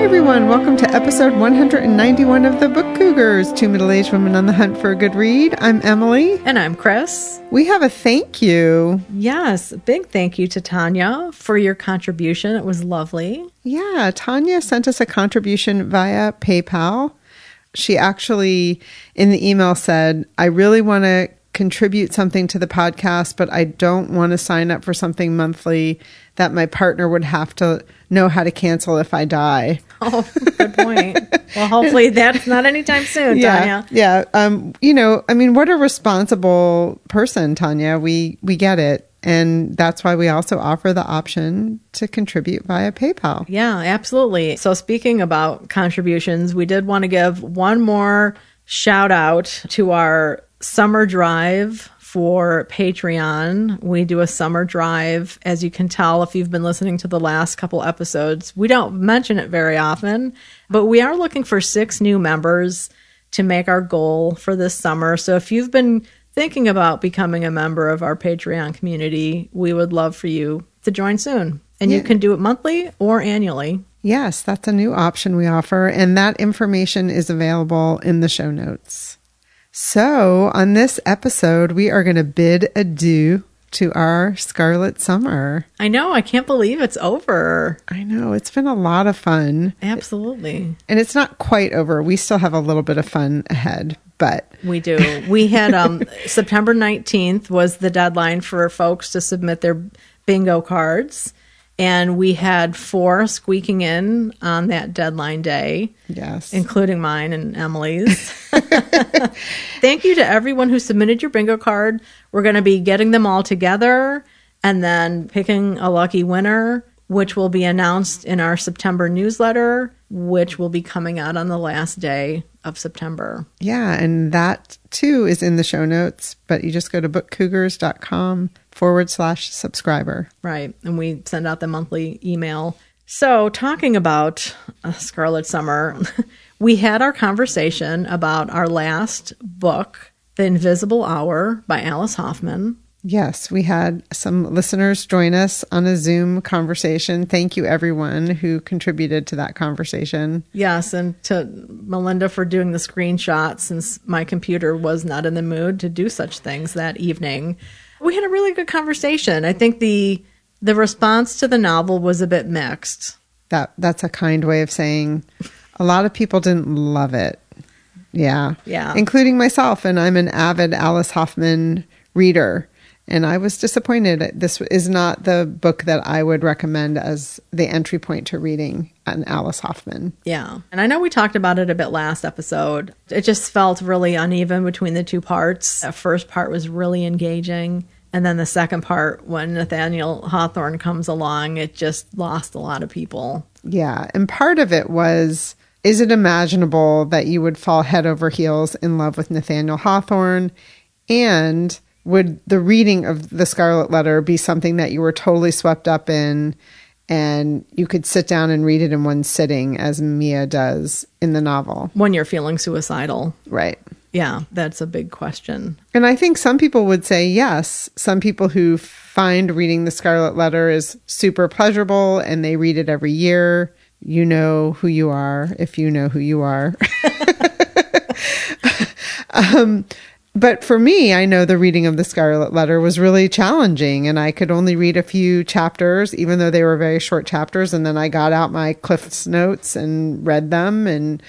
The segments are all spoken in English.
Hi, everyone. Welcome to episode 191 of the Book Cougars, two middle aged women on the hunt for a good read. I'm Emily. And I'm Chris. We have a thank you. Yes, big thank you to Tanya for your contribution. It was lovely. Yeah, Tanya sent us a contribution via PayPal. She actually, in the email, said, I really want to contribute something to the podcast, but I don't want to sign up for something monthly that my partner would have to know how to cancel if I die. Oh, good point. well, hopefully that's not anytime soon, yeah, Tanya. Yeah. Um, you know, I mean, what a responsible person, Tanya. We we get it. And that's why we also offer the option to contribute via PayPal. Yeah, absolutely. So speaking about contributions, we did want to give one more shout out to our summer drive for Patreon. We do a summer drive. As you can tell, if you've been listening to the last couple episodes, we don't mention it very often, but we are looking for six new members to make our goal for this summer. So if you've been thinking about becoming a member of our Patreon community, we would love for you to join soon. And yeah. you can do it monthly or annually. Yes, that's a new option we offer, and that information is available in the show notes. So, on this episode, we are going to bid adieu to our Scarlet Summer. I know. I can't believe it's over. I know. It's been a lot of fun. Absolutely. And it's not quite over. We still have a little bit of fun ahead, but. We do. We had um, September 19th was the deadline for folks to submit their bingo cards and we had four squeaking in on that deadline day. Yes. Including mine and Emily's. Thank you to everyone who submitted your bingo card. We're going to be getting them all together and then picking a lucky winner, which will be announced in our September newsletter, which will be coming out on the last day of September. Yeah, and that too is in the show notes, but you just go to bookcougars.com forward slash subscriber. Right. And we send out the monthly email. So, talking about uh, Scarlet Summer, we had our conversation about our last book, The Invisible Hour by Alice Hoffman. Yes, we had some listeners join us on a Zoom conversation. Thank you, everyone who contributed to that conversation. Yes, and to Melinda for doing the screenshot since my computer was not in the mood to do such things that evening. We had a really good conversation. I think the the response to the novel was a bit mixed. That that's a kind way of saying a lot of people didn't love it. Yeah. Yeah. Including myself and I'm an avid Alice Hoffman reader and I was disappointed. This is not the book that I would recommend as the entry point to reading an Alice Hoffman. Yeah. And I know we talked about it a bit last episode. It just felt really uneven between the two parts. The first part was really engaging. And then the second part, when Nathaniel Hawthorne comes along, it just lost a lot of people. Yeah. And part of it was is it imaginable that you would fall head over heels in love with Nathaniel Hawthorne? And would the reading of the Scarlet Letter be something that you were totally swept up in and you could sit down and read it in one sitting as Mia does in the novel? When you're feeling suicidal. Right. Yeah, that's a big question. And I think some people would say yes. Some people who find reading the Scarlet Letter is super pleasurable and they read it every year. You know who you are if you know who you are. um, but for me, I know the reading of the Scarlet Letter was really challenging, and I could only read a few chapters, even though they were very short chapters. And then I got out my Cliff's notes and read them, and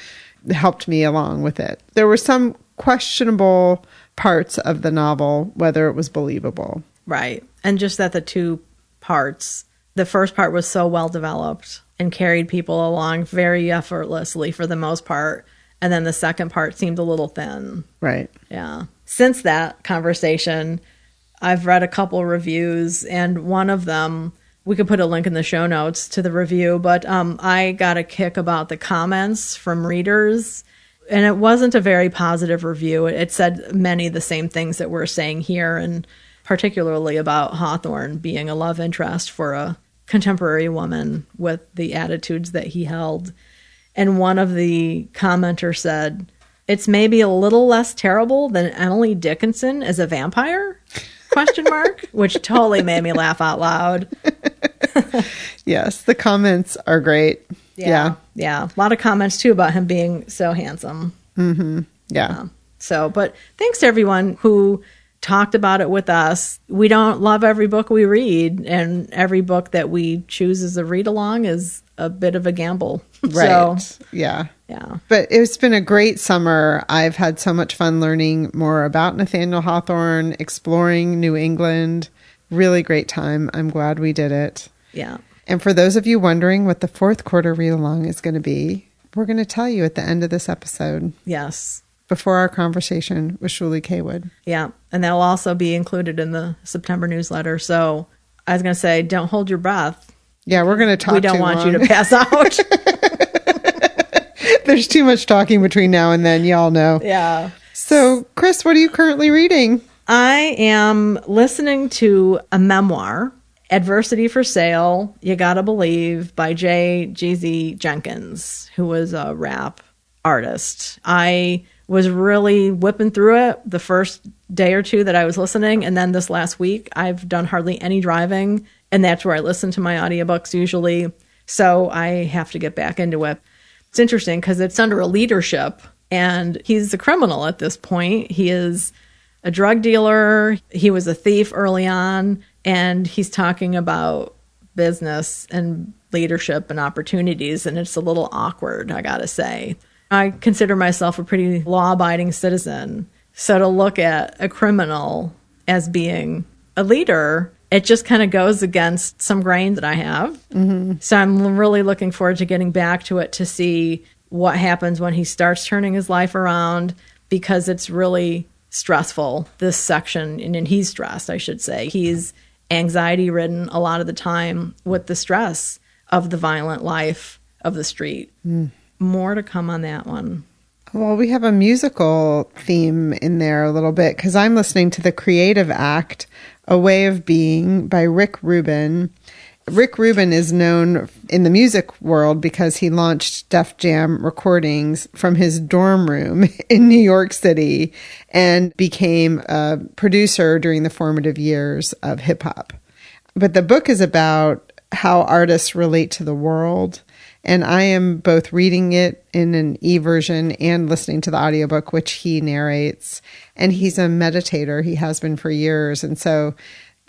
helped me along with it. There were some questionable parts of the novel, whether it was believable. Right. And just that the two parts, the first part was so well developed and carried people along very effortlessly for the most part and then the second part seemed a little thin. Right. Yeah. Since that conversation, I've read a couple reviews, and one of them, we could put a link in the show notes to the review, but um, I got a kick about the comments from readers. And it wasn't a very positive review. It said many of the same things that we're saying here, and particularly about Hawthorne being a love interest for a contemporary woman with the attitudes that he held and one of the commenters said, "It's maybe a little less terrible than Emily Dickinson as a vampire?" Question mark, which totally made me laugh out loud. yes, the comments are great. Yeah. yeah. yeah. A lot of comments too about him being so handsome. Mm-hmm. Yeah. Um, so, but thanks to everyone who talked about it with us. We don't love every book we read, and every book that we choose as a read along is a bit of a gamble. Right. So, yeah. yeah. But it's been a great summer. I've had so much fun learning more about Nathaniel Hawthorne, exploring New England. Really great time. I'm glad we did it. Yeah. And for those of you wondering what the fourth quarter read along is going to be, we're going to tell you at the end of this episode Yes. Before our conversation with Shuly Cawood. Yeah. And that will also be included in the September newsletter. So I was going to say, don't hold your breath. Yeah, we're going to talk. we don't want you to pass out. There's too much talking between now and then. Y'all know. yeah. So, Chris, what are you currently reading? I am listening to a memoir, Adversity for Sale, You Gotta Believe, by Jay Jeezy Jenkins, who was a rap artist. I was really whipping through it the first day or two that I was listening. And then this last week, I've done hardly any driving. And that's where I listen to my audiobooks usually. So I have to get back into it. It's interesting because it's under a leadership, and he's a criminal at this point. He is a drug dealer. He was a thief early on, and he's talking about business and leadership and opportunities, and it's a little awkward, I gotta say. I consider myself a pretty law abiding citizen. So to look at a criminal as being a leader, it just kind of goes against some grain that I have. Mm-hmm. So I'm really looking forward to getting back to it to see what happens when he starts turning his life around because it's really stressful, this section. And, and he's stressed, I should say. He's anxiety ridden a lot of the time with the stress of the violent life of the street. More to come on that one. Well, we have a musical theme in there a little bit because I'm listening to The Creative Act, A Way of Being by Rick Rubin. Rick Rubin is known in the music world because he launched Def Jam recordings from his dorm room in New York City and became a producer during the formative years of hip hop. But the book is about how artists relate to the world. And I am both reading it in an e version and listening to the audiobook, which he narrates. And he's a meditator, he has been for years. And so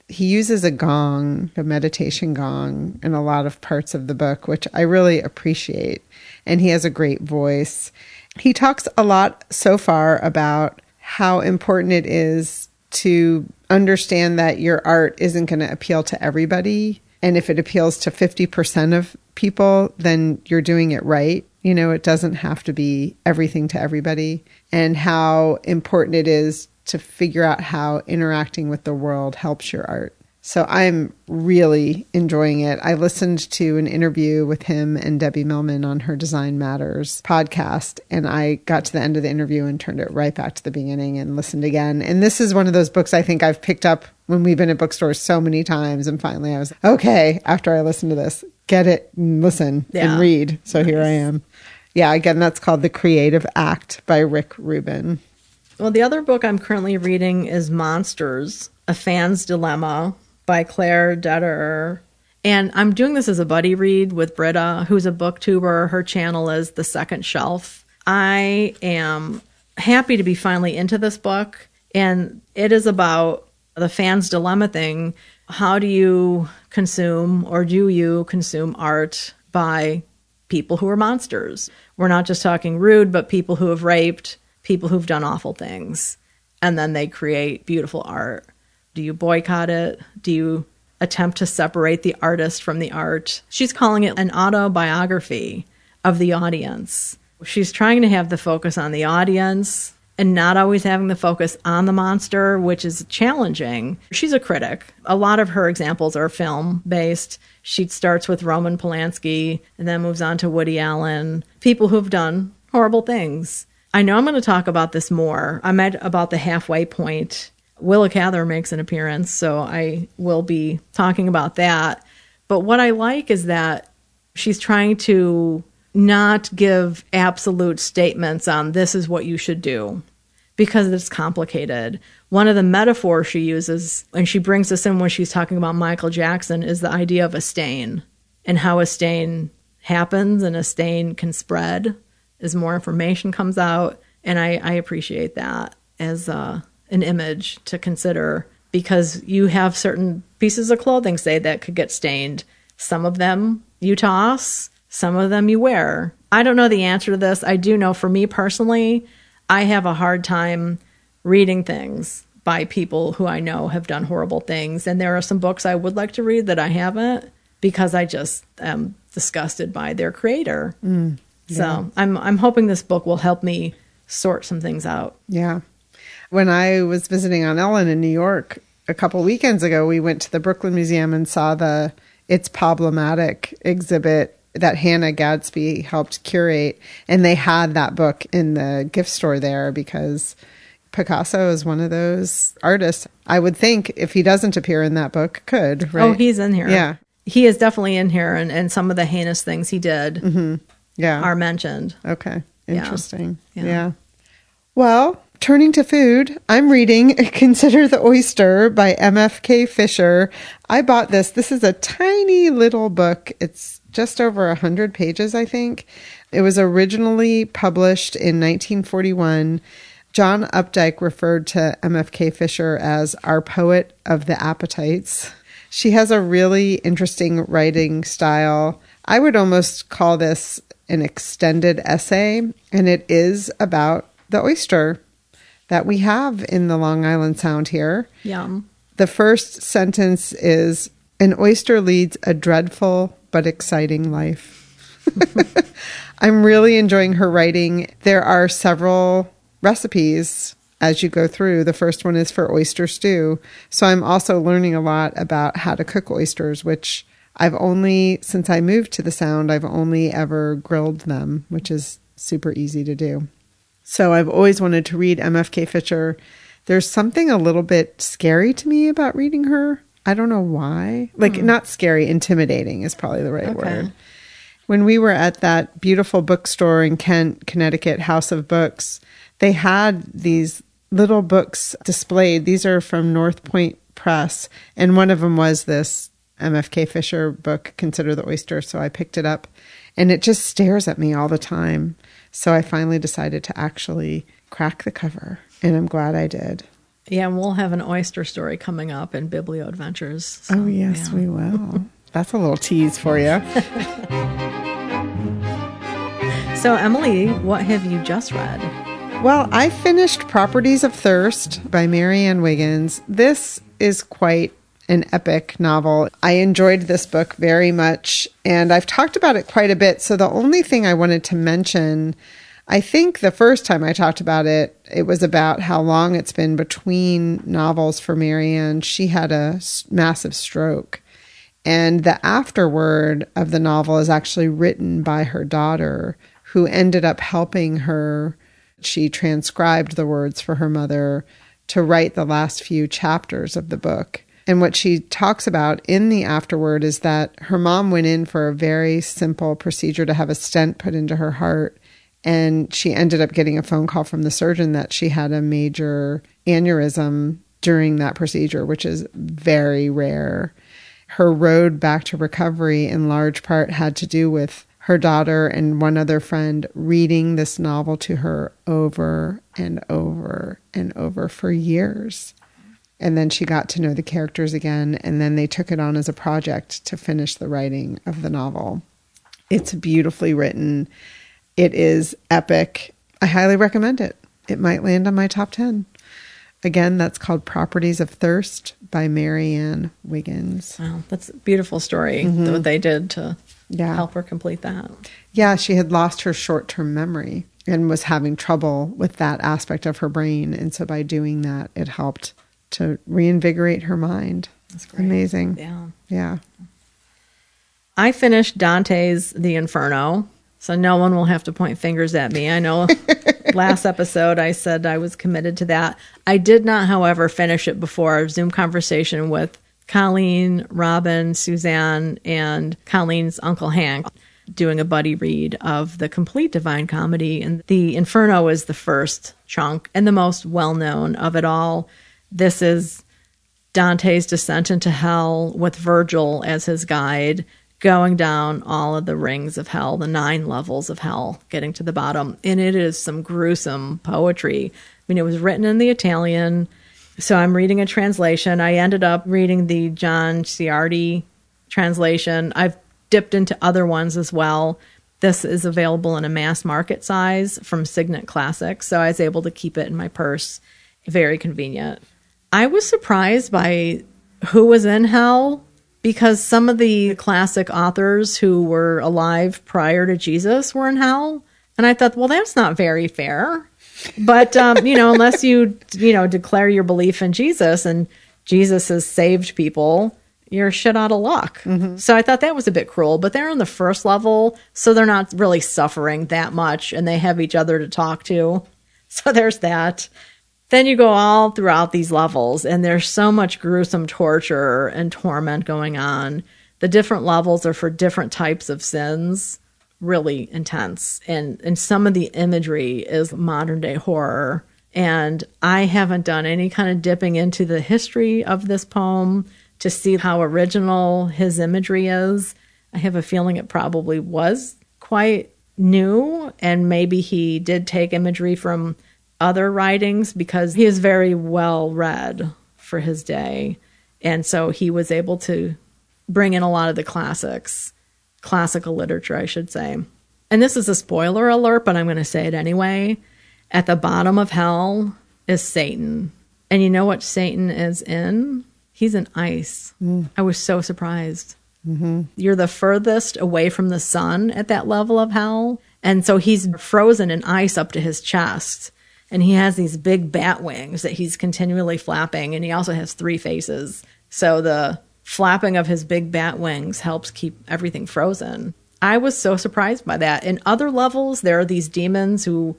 he uses a gong, a meditation gong, in a lot of parts of the book, which I really appreciate. And he has a great voice. He talks a lot so far about how important it is to understand that your art isn't going to appeal to everybody. And if it appeals to 50% of people, then you're doing it right. You know, it doesn't have to be everything to everybody. And how important it is to figure out how interacting with the world helps your art. So I'm really enjoying it. I listened to an interview with him and Debbie Millman on her Design Matters podcast, and I got to the end of the interview and turned it right back to the beginning and listened again. And this is one of those books I think I've picked up when we've been at bookstores so many times. And finally I was, okay, after I listened to this, get it and listen Yeah. and read. So here I am. Yeah, again, that's called The Creative Act by Rick Rubin. Well, the other book I'm currently reading is Monsters, A Fan's Dilemma by Claire Dederer. And I'm doing this as a buddy read with Britta, who's a booktuber. Her channel is The Second Shelf. I am happy to be finally into this book. And it is about the fan's dilemma thing. How do you consume or do you consume art by people who are monsters? We're not just talking rude, but people who have raped, people who've done awful things, and then they create beautiful art. Do you boycott it? Do you attempt to separate the artist from the art? She's calling it an autobiography of the audience. She's trying to have the focus on the audience and not always having the focus on the monster, which is challenging. She's a critic. A lot of her examples are film based. She starts with Roman Polanski and then moves on to Woody Allen, people who've done horrible things. I know I'm going to talk about this more. I'm at about the halfway point. Willa Cather makes an appearance, so I will be talking about that. But what I like is that she's trying to not give absolute statements on this is what you should do because it's complicated. One of the metaphors she uses, and she brings this in when she's talking about Michael Jackson, is the idea of a stain and how a stain happens and a stain can spread as more information comes out. And I, I appreciate that as uh, an image to consider because you have certain pieces of clothing, say, that could get stained. Some of them you toss, some of them you wear. I don't know the answer to this. I do know for me personally, I have a hard time reading things by people who I know have done horrible things. And there are some books I would like to read that I haven't because I just am disgusted by their creator. Mm, yeah. So I'm I'm hoping this book will help me sort some things out. Yeah. When I was visiting Aunt Ellen in New York a couple weekends ago, we went to the Brooklyn Museum and saw the It's Pablo-matic exhibit that Hannah Gadsby helped curate. And they had that book in the gift store there because Picasso is one of those artists. I would think if he doesn't appear in that book, could, oh, right? Oh, he's in here. Yeah. He is definitely in here, and, and some of the heinous things he did mm-hmm. yeah. are mentioned. Okay. Interesting. Yeah. yeah. Well, turning to food, I'm reading Consider the Oyster by MFK Fisher. I bought this. This is a tiny little book. It's just over 100 pages, I think. It was originally published in 1941. John Updike referred to MFK Fisher as our poet of the appetites. She has a really interesting writing style. I would almost call this an extended essay, and it is about the oyster that we have in the Long Island Sound here. Yum. The first sentence is An oyster leads a dreadful but exciting life. I'm really enjoying her writing. There are several recipes as you go through. The first one is for oyster stew. So I'm also learning a lot about how to cook oysters, which I've only, since I moved to the Sound, I've only ever grilled them, which is super easy to do. So I've always wanted to read MFK Fisher. There's something a little bit scary to me about reading her. I don't know why. Like, mm. not scary, intimidating is probably the right okay. word. When we were at that beautiful bookstore in Kent, Connecticut, House of Books, they had these little books displayed. These are from North Point Press, and one of them was this MFK Fisher book, Consider the Oyster. So I picked it up, and it just stares at me all the time. So I finally decided to actually crack the cover, and I'm glad I did. Yeah, and we'll have an oyster story coming up in Biblio Adventures. So, oh, yes, yeah. we will. That's a little tease for you. so, Emily, what have you just read? Well, I finished Properties of Thirst by Marianne Wiggins. This is quite an epic novel. I enjoyed this book very much, and I've talked about it quite a bit. So, the only thing I wanted to mention I think the first time I talked about it, it was about how long it's been between novels for Marianne. She had a massive stroke. And the afterword of the novel is actually written by her daughter, who ended up helping her. She transcribed the words for her mother to write the last few chapters of the book. And what she talks about in the afterword is that her mom went in for a very simple procedure to have a stent put into her heart and she ended up getting a phone call from the surgeon that she had a major aneurysm during that procedure, which is very rare. Her road back to recovery, in large part, had to do with her daughter and one other friend reading this novel to her over and over and over for years. And then she got to know the characters again, and then they took it on as a project to finish the writing of the novel. It's beautifully written it is epic. I highly recommend it. It might land on my top 10. Again, that's called Properties of Thirst by Marianne Wiggins. Wow, that's a beautiful story, mm-hmm. what they did to yeah. help her complete that. Yeah, she had lost her short term memory and was having trouble with that aspect of her brain. And so by doing that, it helped to reinvigorate her mind. That's great. Amazing. Yeah. Yeah. I finished Dante's The Inferno so no one will have to point fingers at me. I know last episode I said I was committed to that. I did not, however, finish it before our Zoom conversation with Colleen, Robin, Suzanne, and Colleen's Uncle Hank doing a buddy read of the complete Divine Comedy. And the Inferno is the first chunk and the most well known of it all. This is Dante's descent into hell with Virgil as his guide going down all of the rings of hell, the nine levels of hell, getting to the bottom. And it is some gruesome poetry. I mean, it was written in the Italian. So I'm reading a translation. I ended up reading the John Ciardi translation. I've dipped into other ones as well. This is available in a mass market size from Signet Classics. So I was able to keep it in my purse. Very convenient. I was surprised by who was in hell because some of the classic authors who were alive prior to Jesus were in hell. And I thought, well, that's not very fair. But, um, you know, unless you, you know, declare your belief in Jesus and Jesus has saved people, you're shit out of luck. So I thought that was a bit cruel, but they're on the first level, so they're not really suffering that much and they have each other to talk to. So there's that. Then you go all throughout these levels, and there's so much gruesome torture and torment going on. The different levels are for different types of sins, really intense. And, and some of the imagery is modern day horror. And I haven't done any kind of dipping into the history of this poem to see how original his imagery is. I have a feeling it probably was quite new, and maybe he did take imagery from other writings because he is very well read for his day. And so he was able to bring in a lot of the classics, classical literature, I should say. And this is a spoiler alert, but I'm going to say it anyway. At the bottom of hell is Satan. And you know what Satan is in? He's in ice. Mm. I was so surprised. Mm-hmm. You're the furthest away from the sun at that level of hell. And so he's frozen in ice up to his chest. And he has these big bat wings that he's continually flapping. And he also has three faces. So the flapping of his big bat wings helps keep everything frozen. I was so surprised by that. In other levels, there are these demons who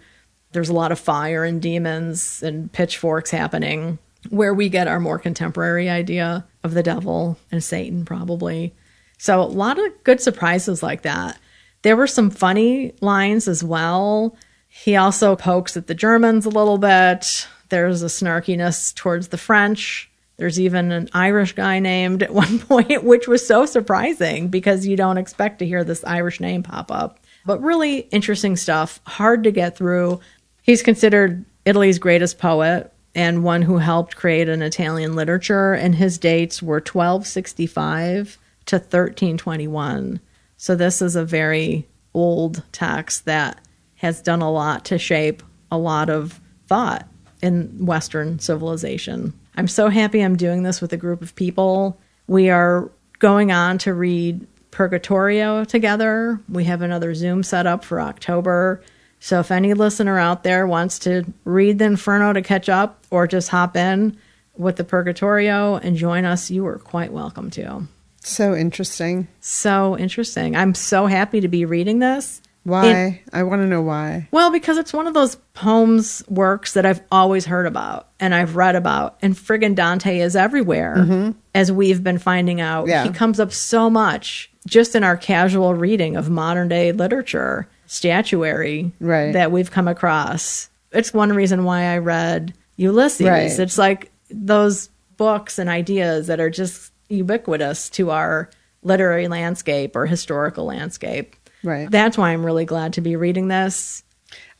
there's a lot of fire and demons and pitchforks happening where we get our more contemporary idea of the devil and Satan, probably. So, a lot of good surprises like that. There were some funny lines as well. He also pokes at the Germans a little bit. There's a snarkiness towards the French. There's even an Irish guy named at one point, which was so surprising because you don't expect to hear this Irish name pop up. But really interesting stuff, hard to get through. He's considered Italy's greatest poet and one who helped create an Italian literature, and his dates were 1265 to 1321. So this is a very old text that has done a lot to shape a lot of thought in Western civilization. I'm so happy I'm doing this with a group of people. We are going on to read Purgatorio together. We have another Zoom set up for October. So if any listener out there wants to read the Inferno to catch up or just hop in with the Purgatorio and join us, you are quite welcome to. So interesting. So interesting. I'm so happy to be reading this. Why? I want to know why. Well, because it's one of those poems works that I've always heard about and I've read about, and friggin' Dante is everywhere, mm-hmm. as we've been finding out. Yeah. He comes up so much just in our casual reading of modern day literature, statuary Right. that we've come across. It's one reason why I read Ulysses. Right. It's like those books and ideas that are just ubiquitous to our literary landscape or historical landscape. Right. That's why I'm really glad to be reading this.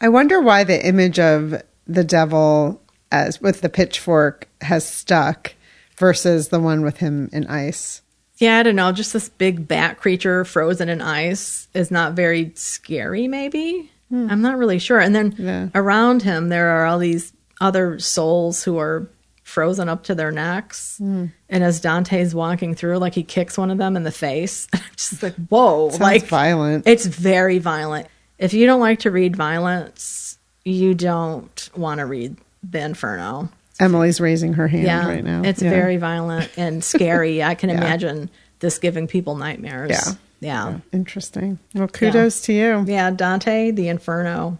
I wonder why the image of the devil as with the pitchfork has stuck versus the one with him in ice. Yeah, I don't know. Just this big bat creature frozen in ice is not very scary, maybe. Hmm. I'm not really sure. And then Yeah. around him, there are all these other souls who are frozen up to their necks. Hmm. And as Dante's walking through, like he kicks one of them in the face. I'm just like, whoa. Sounds like, violent. It's very violent. If you don't like to read violence, you don't want to read The Inferno. Emily's raising her hand Yeah, right now. it's Yeah. very violent and scary. I can Yeah. imagine this giving people nightmares. Yeah. yeah, interesting. Well, kudos to you. yeah. Dante, The Inferno.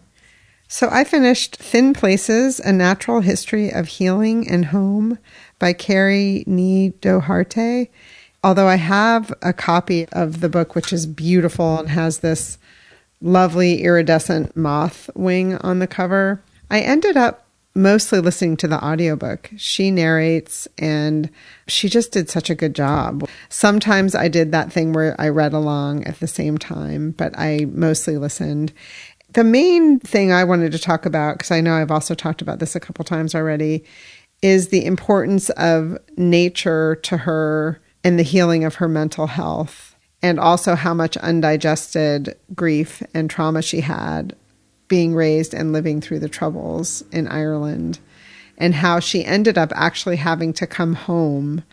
So I finished Thin Places, A Natural History of Healing and Home by Kerri Ní Dochartaigh. Although I have a copy of the book, which is beautiful and has this lovely iridescent moth wing on the cover, I ended up mostly listening to the audiobook. She narrates and she just did such a good job. Sometimes I did that thing where I read along at the same time, but I mostly listened. The main thing I wanted to talk about, because I know I've also talked about this a couple times already, is the importance of nature to her and the healing of her mental health, and also how much undigested grief and trauma she had being raised and living through the troubles in Ireland, and how she ended up actually having to come home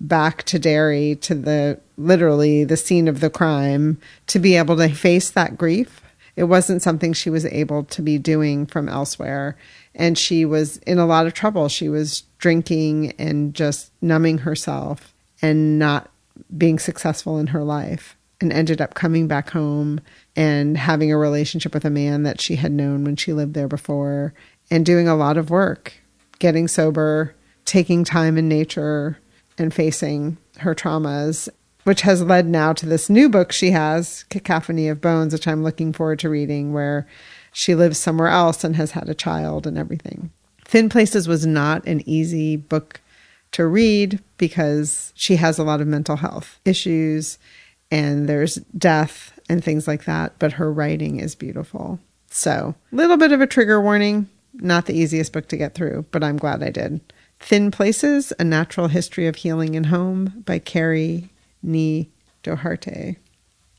back to Derry to the literally the scene of the crime to be able to face that grief. It wasn't something she was able to be doing from elsewhere. And she was in a lot of trouble. She was drinking and just numbing herself and not being successful in her life and ended up coming back home and having a relationship with a man that she had known when she lived there before and doing a lot of work, getting sober, taking time in nature, and facing her traumas, which has led now to this new book she has, Cacophony of Bones, which I'm looking forward to reading, where she lives somewhere else and has had a child and everything. Thin Places was not an easy book to read because she has a lot of mental health issues and there's death and things like that, but her writing is beautiful. So, a little bit of a trigger warning, not the easiest book to get through, but I'm glad I did. Thin Places, A Natural History of Healing in Home by Kerri Ní Dochartaigh.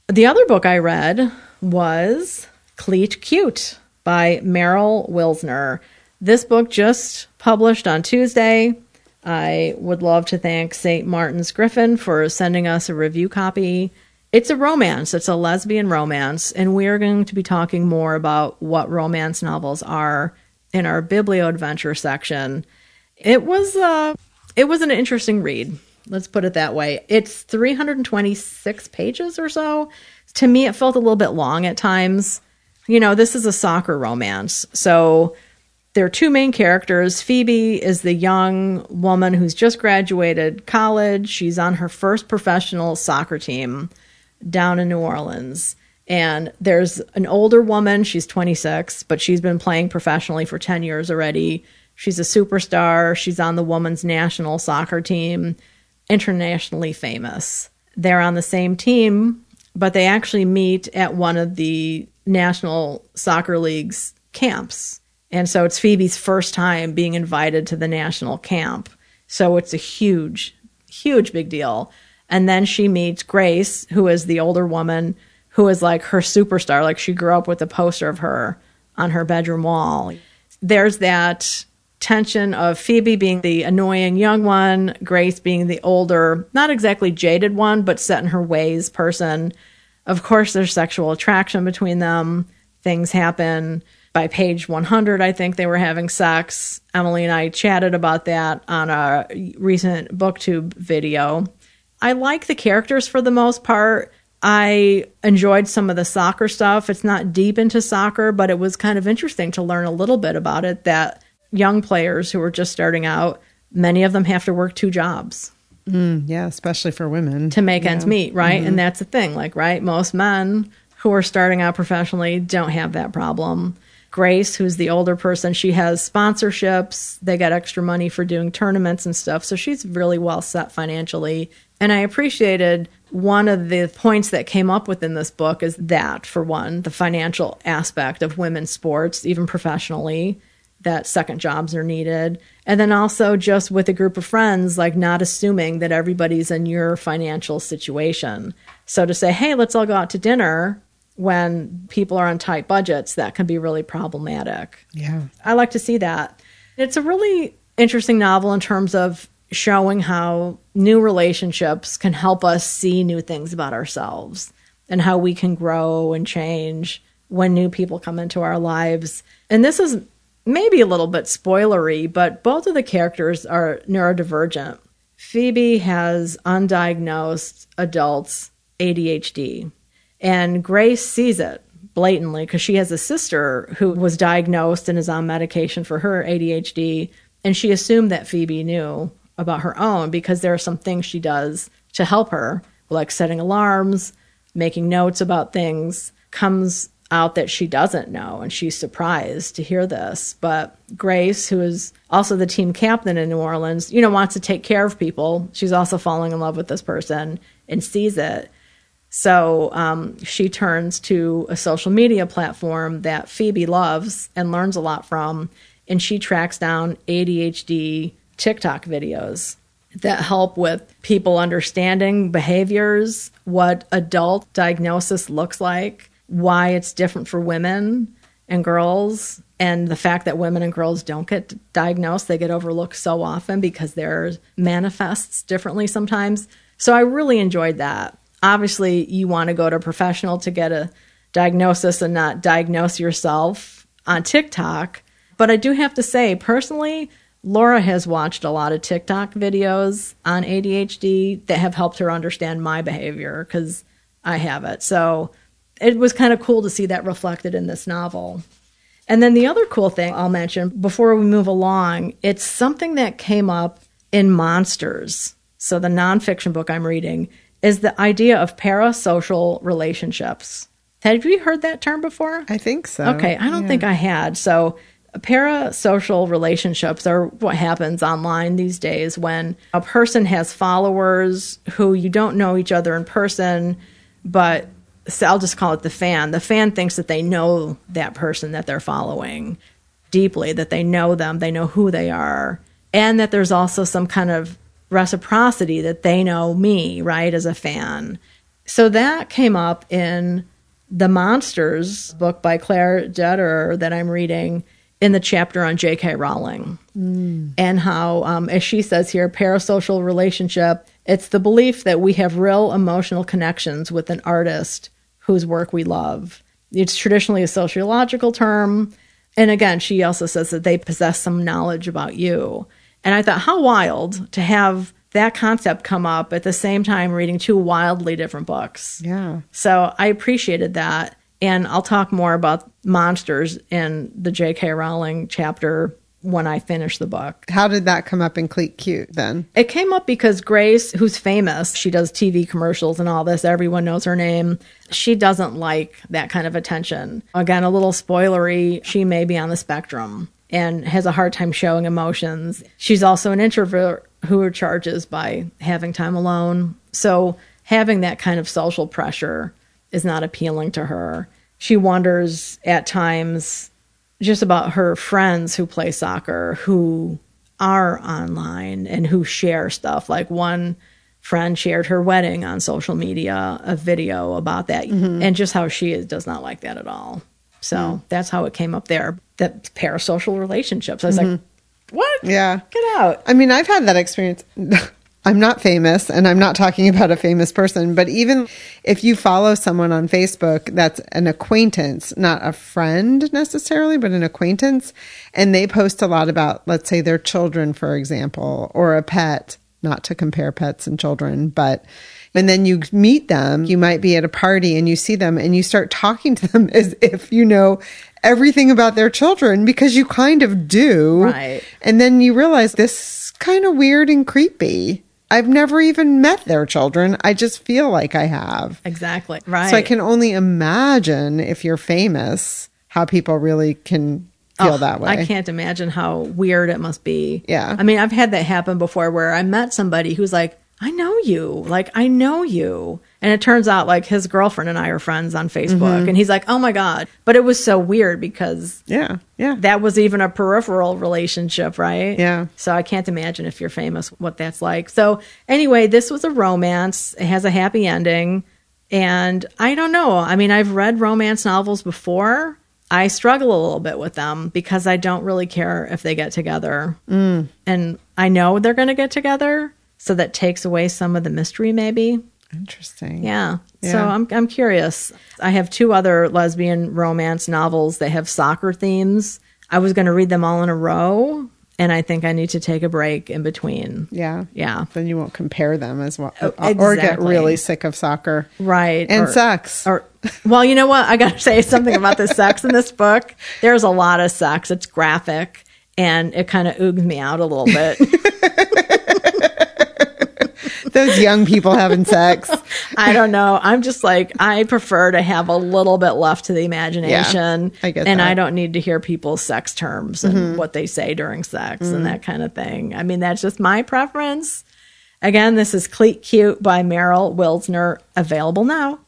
The other book I read was Cleat Cute by Meryl Wilsner. This book just published on Tuesday. I would love to thank St. Martin's Griffin for sending us a review copy. It's a romance, it's a lesbian romance, and we are going to be talking more about what romance novels are in our biblio adventure section. It was uh it was an interesting read. Let's put it that way. It's 326 pages or so. To me it felt a little bit long at times. You know, this is a soccer romance. So there are two main characters. Phoebe is the young woman who's just graduated college. She's on her first professional soccer team down in New Orleans. And there's an older woman, she's 26, but she's been playing professionally for 10 years already. She's a superstar. She's on the women's national soccer team, internationally famous. They're on the same team, but they actually meet at one of the National Soccer League's camps. And so it's Phoebe's first time being invited to the national camp. So it's a huge, huge big deal. And then she meets Grace, who is the older woman who is like her superstar. Like she grew up with a poster of her on her bedroom wall. There's that tension of Phoebe being the annoying young one, Grace being the older, not exactly jaded one, but set in her ways person. Of course, there's sexual attraction between them. Things happen. By page 100, I think they were having sex. Emily and I chatted about that on a recent booktube video. I like the characters for the most part. I enjoyed some of the soccer stuff. It's not deep into soccer, but it was kind of interesting to learn a little bit about it that young players who are just starting out, many of them have to work two jobs. Mm, yeah, especially for women. To make yeah. ends meet, right? Mm-hmm. And that's the thing, like, right? Most men who are starting out professionally don't have that problem. Grace, who's the older person, she has sponsorships. They got extra money for doing tournaments and stuff. So she's really well set financially. And I appreciated one of the points that came up within this book is that, for one, the financial aspect of women's sports, even professionally, that second jobs are needed. And then also just with a group of friends, like not assuming that everybody's in your financial situation. So to say, hey, let's all go out to dinner when people are on tight budgets, that can be really problematic. Yeah. I like to see that. It's a really interesting novel in terms of showing how new relationships can help us see new things about ourselves and how we can grow and change when new people come into our lives. And this is maybe a little bit spoilery, but both of the characters are neurodivergent. Phoebe has undiagnosed adults ADHD and Grace sees it blatantly because she has a sister who was diagnosed and is on medication for her ADHD. And she assumed that Phoebe knew about her own because there are some things she does to help her, like setting alarms, making notes about things, comes out that she doesn't know, and she's surprised to hear this. But Grace, who is also the team captain in New Orleans, you know, wants to take care of people. She's also falling in love with this person and sees it. So um, she turns to a social media platform that Phoebe loves and learns a lot from, and she tracks down ADHD TikTok videos that help with people understanding behaviors, what adult diagnosis looks like, why it's different for women and girls, and the fact that women and girls don't get diagnosed. They get overlooked so often because theirs manifests differently sometimes. So I really enjoyed that. Obviously, you want to go to a professional to get a diagnosis and not diagnose yourself on TikTok. But I do have to say, personally, Laura has watched a lot of TikTok videos on ADHD that have helped her understand my behavior because I have it. So it was kind of cool to see that reflected in this novel. And then the other cool thing I'll mention before we move along, it's something that came up in Monsters. So the nonfiction book I'm reading is the idea of parasocial relationships. Have you heard that term before? I think so. Okay, I don't Yeah. think I had. So, parasocial relationships are what happens online these days when a person has followers who you don't know each other in person, but so I'll just call it the fan. The fan thinks that they know that person that they're following deeply, that they know them, they know who they are, and that there's also some kind of reciprocity that they know me, right, as a fan. So that came up in the Monsters book by Claire Dederer that I'm reading in the chapter on J.K. Rowling. And how, um, as she says here, parasocial relationship, it's the belief that we have real emotional connections with an artist whose work we love. It's traditionally a sociological term. And again, she also says that they possess some knowledge about you. And I thought, how wild to have that concept come up at the same time reading two wildly different books. Yeah. So I appreciated that. And I'll talk more about monsters in the J.K. Rowling chapter when I finish the book. How did that come up in Cleat Cute then? It came up because Grace, who's famous, she does TV commercials and all this, everyone knows her name. She doesn't like that kind of attention. Again, a little spoilery, she may be on the spectrum and has a hard time showing emotions. She's also an introvert who charges by having time alone. So having that kind of social pressure is not appealing to her. She wonders at times just about her friends who play soccer who are online and who share stuff. Like one friend shared her wedding on social media, a video about that, mm-hmm. and just how she is, does not like that at all. So mm-hmm. that's how it came up there. That parasocial relationships. I was like, mm-hmm. what? Yeah. Get out. I mean, I've had that experience. I'm not famous and I'm not talking about a famous person, but even if you follow someone on Facebook that's an acquaintance, not a friend necessarily, but an acquaintance, and they post a lot about, let's say, their children, for example, or a pet, not to compare pets and children, but and then you meet them, you might be at a party and you see them and you start talking to them as if you know everything about their children because you kind of do. Right. And then you realize this is kind of weird and creepy. I've never even met their children. I just feel like I have. Exactly. Right. So I can only imagine if you're famous how people really can feel Oh, that way. I can't imagine how weird it must be. Yeah. I mean, I've had that happen before where I met somebody who's like, I know you. Like, I know you. And it turns out like his girlfriend and I are friends on Facebook. Mm-hmm. And he's like, oh my God. But it was so weird because Yeah. Yeah. that was even a peripheral relationship, right? Yeah. So I can't imagine if you're famous what that's like. So anyway, this was a romance. It has a happy ending. And I don't know. I mean, I've read romance novels before. I struggle a little bit with them because I don't really care if they get together. Mm. And I know they're going to get together. So that takes away some of the mystery, maybe. Interesting. Yeah. So I'm I'm curious. I have two other lesbian romance novels. They have soccer themes. I was going to read them all in a row, and I think I need to take a break in between. Yeah. Yeah. Then you won't compare them as well. Oh, Or get really sick of soccer. Right. And or, sex. Or well, you know what? I got to say something about the sex in this book. There's a lot of sex. It's graphic, and it kind of oogs me out a little bit. Those young people having sex. I don't know. I'm just like I prefer to have a little bit left to the imagination. I get and that. I don't need to hear people's sex terms and mm-hmm. what they say during sex and mm-hmm. that kind of thing. I mean, that's just my preference. Again, this is Cleat Cute by Meryl Wilsner, available now.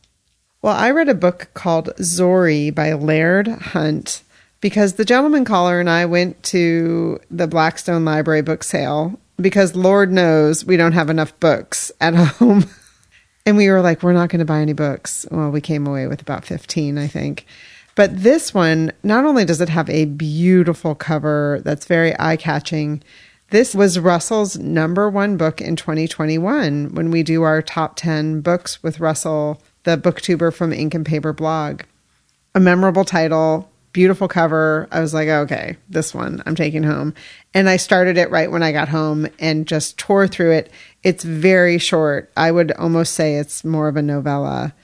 Well, I read a book called Zorrie by Laird Hunt because the gentleman caller and I went to the Blackstone Library book sale because Lord knows we don't have enough books at home. and we were like, we're not going to buy any books. Well, we came away with about 15, I think. But this one, not only does it have a beautiful cover that's very eye catching, this was Russell's number one book in 2021 when we do our top 10 books with Russell, the booktuber from Ink and Paper blog. A memorable title, beautiful cover. I was like, okay, this one I'm taking home. And I started it right when I got home and just tore through it. It's very short. I would almost say it's more of a novella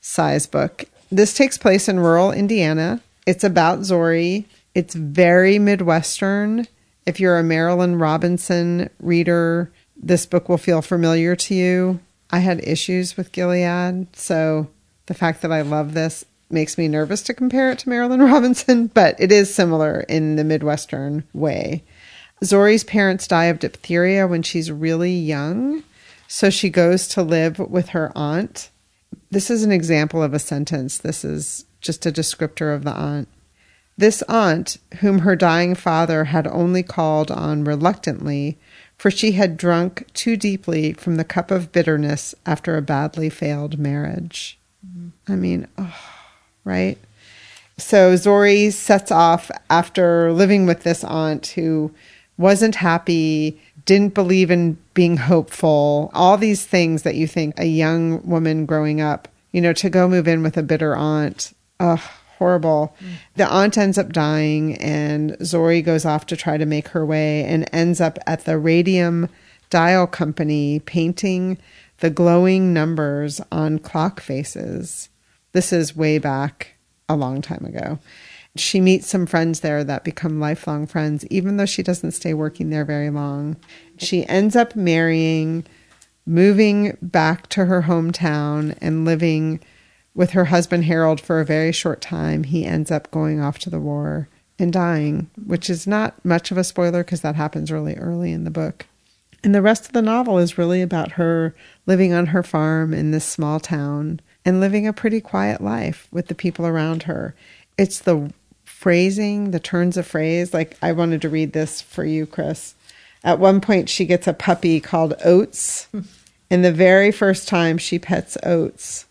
size book. This takes place in rural Indiana. It's about Zorrie. It's very Midwestern. If you're a Marilynne Robinson reader, this book will feel familiar to you. I had issues with Gilead, so the fact that I love this makes me nervous to compare it to Marilynne Robinson, but it is similar in the Midwestern way. Zorrie's parents die of diphtheria when she's really young, so she goes to live with her aunt. This is an example of a sentence. This is just a descriptor of the aunt. This aunt, whom her dying father had only called on reluctantly, for she had drunk too deeply from the cup of bitterness after a badly failed marriage. Mm-hmm. I mean, oh, right? So Zorrie sets off after living with this aunt who wasn't happy, didn't believe in being hopeful, all these things that you think a young woman growing up, you know, to go move in with a bitter aunt. Ugh, horrible. Mm. The aunt ends up dying, and Zorrie goes off to try to make her way and ends up at the Radium Dial Company painting the glowing numbers on clock faces. This is way back a long time ago. She meets some friends there that become lifelong friends, even though she doesn't stay working there very long. She ends up marrying, moving back to her hometown, and living with her husband Harold for a very short time. He ends up going off to the war and dying, which is not much of a spoiler because that happens really early in the book. And the rest of the novel is really about her living on her farm in this small town and living a pretty quiet life with the people around her. It's the phrasing, the turns of phrase. Like, I wanted to read this for you, Chris. At one point, she gets a puppy called Oats. and the very first time she pets Oats,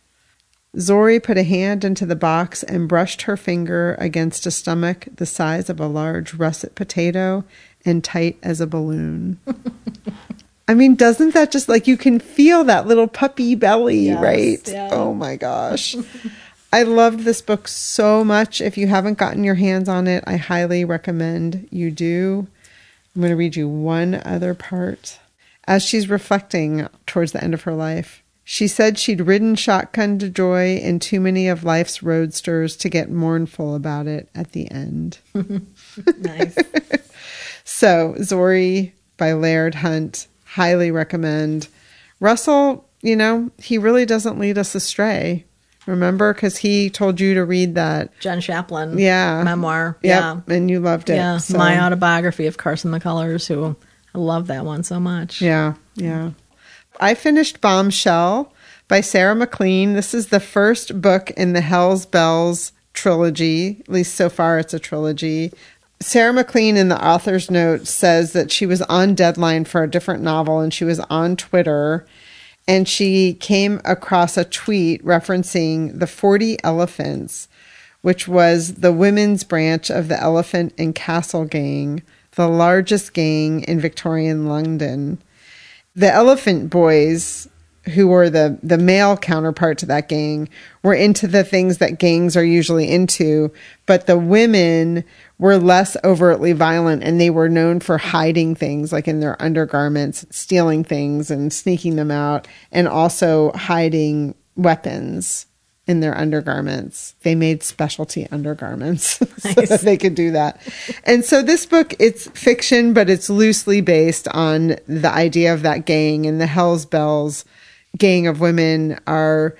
Zorrie put a hand into the box and brushed her finger against a stomach the size of a large russet potato and tight as a balloon. I mean, doesn't that just like you can feel that little puppy belly, Yes, right? yeah. Oh my gosh. I loved this book so much. If you haven't gotten your hands on it, I highly recommend you do. I'm going to read you one other part. As she's reflecting towards the end of her life, she said she'd ridden shotgun to joy in too many of life's roadsters to get mournful about it at the end. Nice. So, Zorrie by Laird Hunt, highly recommend. Russell, you know, he really doesn't lead us astray. Remember? Because he told you to read that. Jenn Shapland. Yeah. Memoir. Yep, Yeah. And you loved it. Yeah. so- My autobiography of Carson McCullers, who I love that one so much. Yeah, yeah. I finished Bombshell by Sarah MacLean. This is the first book in the Hell's Belles trilogy. At least so far, it's a trilogy. Sarah MacLean in the author's note says that she was on deadline for a different novel and she was on Twitter and she came across a tweet referencing the 40 Elephants, which was the women's branch of the Elephant and Castle Gang, the largest gang in Victorian London. The Elephant Boys, who were the, the male counterpart to that gang, were into the things that gangs are usually into, but the women were less overtly violent and they were known for hiding things like in their undergarments, stealing things and sneaking them out, and also hiding weapons in their undergarments. They made specialty undergarments so that they could do that. And so this book, it's fiction, but it's loosely based on the idea of that gang and the Hell's Belles gang of women are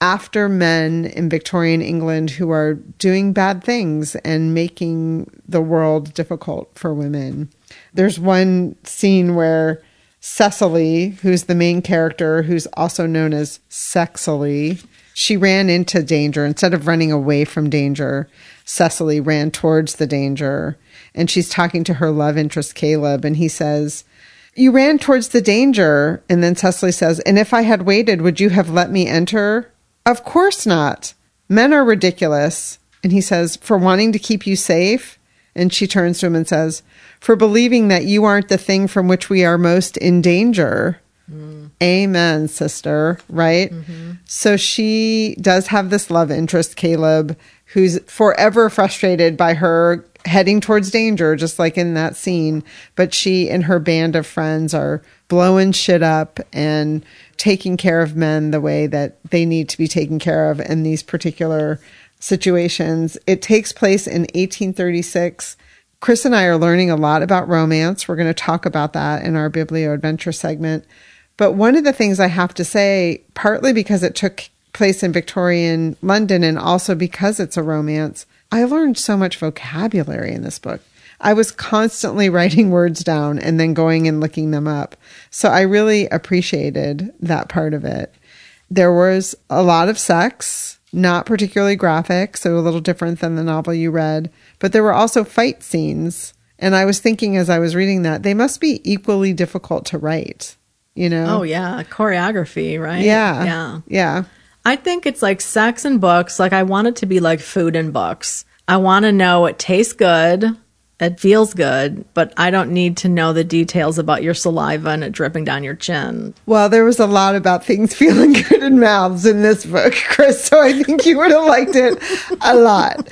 after men in Victorian England who are doing bad things and making the world difficult for women. There's one scene where Cecily, who's the main character, who's also known as Sexily, she ran into danger. Instead of running away from danger, Cecily ran towards the danger. And she's talking to her love interest, Caleb, and he says, You ran towards the danger. And then Cecily says, And if I had waited, would you have let me enter? Of course not. Men are ridiculous. And he says, For wanting to keep you safe? And she turns to him and says, For believing that you aren't the thing from which we are most in danger. Mm. Amen, sister. Right? Mm-hmm. So she does have this love interest, Caleb, who's forever frustrated by her heading towards danger, just like in that scene. But she and her band of friends are blowing shit up and taking care of men the way that they need to be taken care of in these particular situations. It takes place in 1836. Chris and I are learning a lot about romance. We're going to talk about that in our Biblio Adventure segment. But one of the things I have to say, partly because it took place in Victorian London and also because it's a romance, I learned so much vocabulary in this book. I was constantly writing words down and then going and looking them up. So I really appreciated that part of it. There was a lot of sex, not particularly graphic, so a little different than the novel you read, but there were also fight scenes. And I was thinking as I was reading that they must be equally difficult to write, you know? Oh, yeah. Choreography, right? Yeah. Yeah. Yeah. I think it's like sex and books. Like, I want it to be like food and books. I want to know it tastes good it feels good, but I don't need to know the details about your saliva and it dripping down your chin. Well, there was a lot about things feeling good in mouths in this book, Chris, so I think you would have liked it a lot.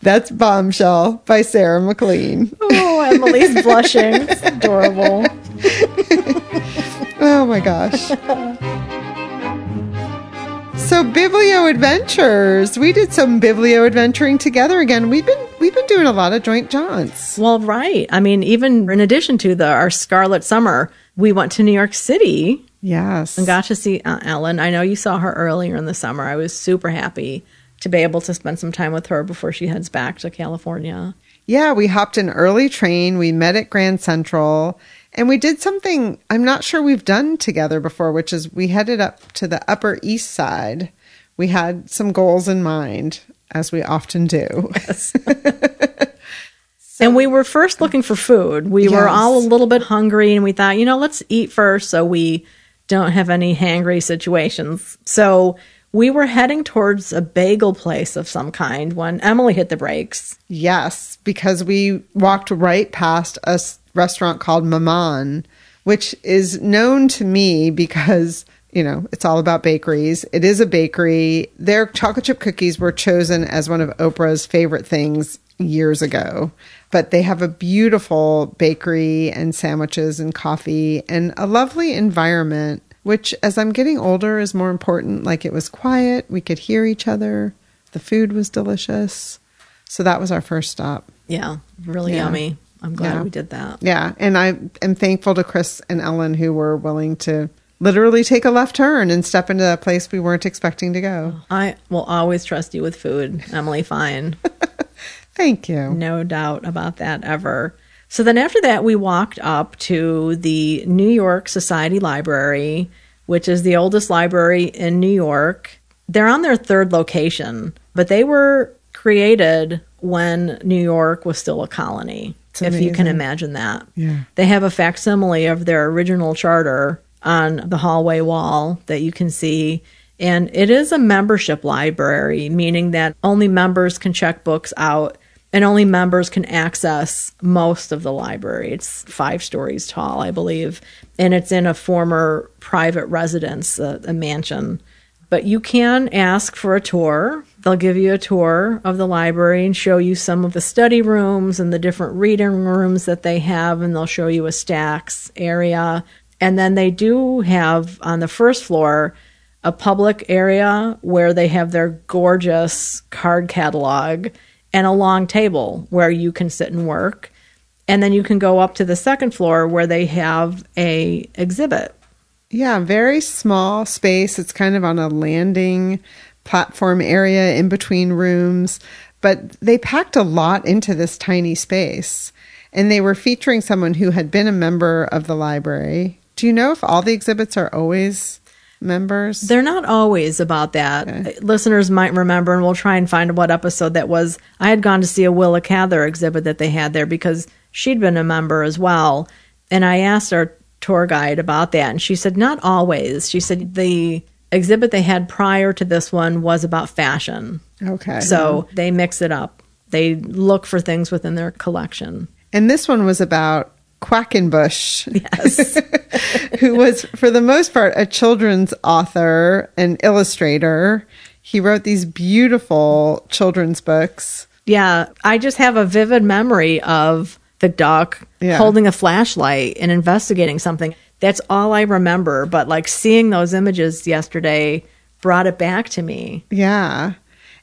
That's Bombshell by Sarah MacLean. Oh, Emily's blushing. It's adorable. oh my gosh. So Biblio Adventures. We did some Biblio adventuring together again. We've been we've been doing a lot of joint jaunts. Well, right. I mean, even in addition to the our Scarlet Summer, we went to New York City. Yes. And got to see uh, Ellen. I know you saw her earlier in the summer. I was super happy to be able to spend some time with her before she heads back to California. Yeah, we hopped an early train. We met at Grand Central and we did something I'm not sure we've done together before, which is we headed up to the Upper East Side. We had some goals in mind, as we often do. Yes. so, and we were first looking for food. We yes. were all a little bit hungry, and we thought, you know, let's eat first so we don't have any hangry situations. So we were heading towards a bagel place of some kind when Emily hit the brakes. Yes, because we walked right past a restaurant called Maman, which is known to me because, you know, it's all about bakeries. It is a bakery. Their chocolate chip cookies were chosen as one of Oprah's favorite things years ago. But they have a beautiful bakery and sandwiches and coffee and a lovely environment, which as I'm getting older is more important. Like it was quiet, we could hear each other, the food was delicious. So that was our first stop. Yeah, really yeah. yummy. I'm glad yeah. we did that. Yeah. And I am thankful to Chris and Ellen who were willing to literally take a left turn and step into that place we weren't expecting to go. I will always trust you with food, Emily Fine. Thank you. No doubt about that ever. So then after that, we walked up to the New York Society Library, which is the oldest library in New York. They're on their third location, but they were created when New York was still a colony if you can imagine that. Yeah. They have a facsimile of their original charter on the hallway wall that you can see. And it is a membership library, meaning that only members can check books out and only members can access most of the library. It's five stories tall, I believe. And it's in a former private residence, a, a mansion. But you can ask for a tour They'll give you a tour of the library and show you some of the study rooms and the different reading rooms that they have, and they'll show you a stacks area. And then they do have on the first floor a public area where they have their gorgeous card catalog and a long table where you can sit and work. And then you can go up to the second floor where they have a exhibit. Yeah, very small space. It's kind of on a landing platform area in between rooms, but they packed a lot into this tiny space. And they were featuring someone who had been a member of the library. Do you know if all the exhibits are always members? They're not always about that. Okay. Listeners might remember, and we'll try and find what episode that was. I had gone to see a Willa Cather exhibit that they had there because she'd been a member as well. And I asked our tour guide about that, and she said, not always. She said the exhibit they had prior to this one was about fashion. Okay. So they mix it up. They look for things within their collection. And this one was about Quackenbush, Yes. who was, for the most part, a children's author and illustrator. He wrote these beautiful children's books. Yeah, I just have a vivid memory of the duck Yeah. holding a flashlight and investigating something. That's all I remember. But like seeing those images yesterday brought it back to me. Yeah.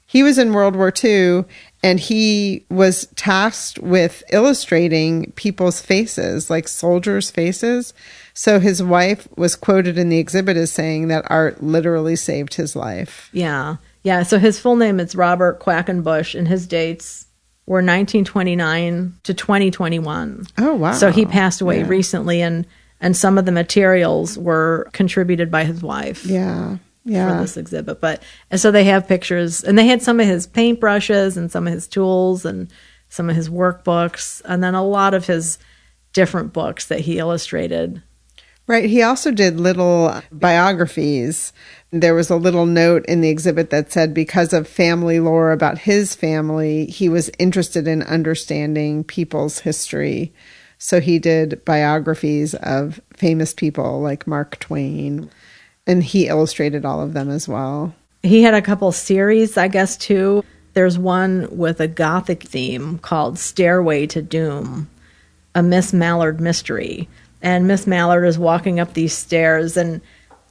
He was in World War II and he was tasked with illustrating people's faces, like soldiers' faces. So his wife was quoted in the exhibit as saying that art literally saved his life. Yeah. Yeah. So his full name is Robert Quackenbush, and his dates were 1929 to 2021. Oh, wow. So he passed away Yeah. recently, and and some of the materials were contributed by his wife. Yeah. Yeah. For this exhibit. But and so they have pictures, and they had some of his paintbrushes and some of his tools and some of his workbooks, and then a lot of his different books that he illustrated. Right. He also did little biographies. There was a little note in the exhibit that said because of family lore about his family, he was interested in understanding people's history. So he did biographies of famous people like Mark Twain, and he illustrated all of them as well. He had a couple series, I guess, too. There's one with a gothic theme called Stairway to Doom, a Miss Mallard mystery. And Miss Mallard is walking up these stairs, and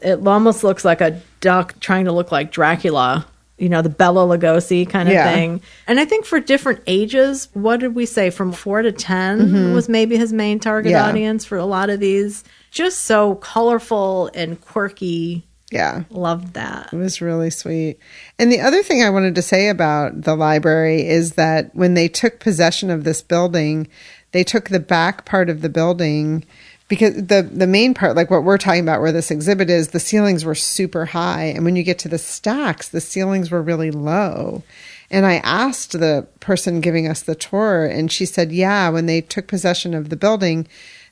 it almost looks like a duck trying to look like Dracula, you know, the Bela Lugosi kind of Yeah. thing. And I think for different ages, what did we say? From four to 10 was maybe his main target Mm-hmm. Yeah. audience for a lot of these. Just so colorful and quirky. Yeah. Loved that. It was really sweet. And the other thing I wanted to say about the library is that when they took possession of this building, they took the back part of the building because the the main part like what we're talking about where this exhibit is the ceilings were super high and when you get to the stacks the ceilings were really low and i asked the person giving us the tour and she said yeah when they took possession of the building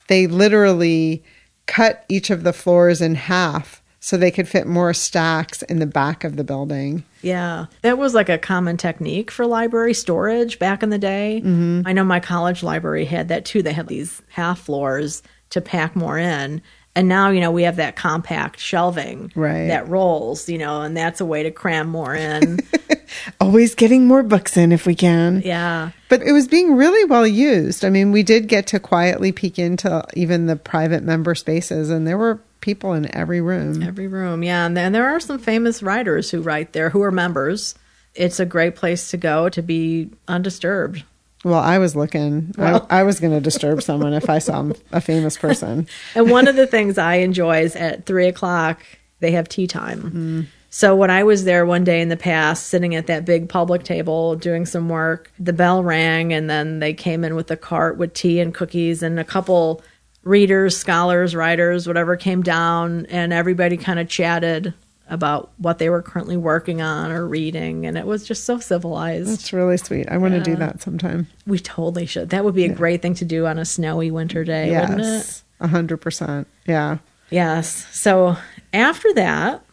they literally cut each of the floors in half so they could fit more stacks in the back of the building Yeah, that was like a common technique for library storage back in the day. Mm-hmm. I know my college library had that too. They had these half floors to pack more in. And now, you know, we have that compact shelving Right. that rolls, you know, and that's a way to cram more in. always getting more books in if we can yeah. But it was being really well used. I mean, we did get to quietly peek into even the private member spaces, and there were people in every room. Every room. Yeah. And then there are some famous writers who write there who are members. It's a great place to go to be undisturbed. Well, I was looking. Well. I, oh. I was going to disturb someone if I saw a famous person. And one of the things I enjoy is at three o'clock, they have tea time. Mm-hmm. So when I was there one day in the past, sitting at that big public table doing some work, the bell rang and then they came in with a cart with tea and cookies and a couple readers, scholars, writers, whatever came down and everybody kind of chatted about what they were currently working on or reading and it was just so civilized. It's really sweet. I want to do that sometime. We totally should. That would be a great thing to do on a snowy winter day, wouldn't it? Yes, a hundred percent. Yeah. Yes. So after that,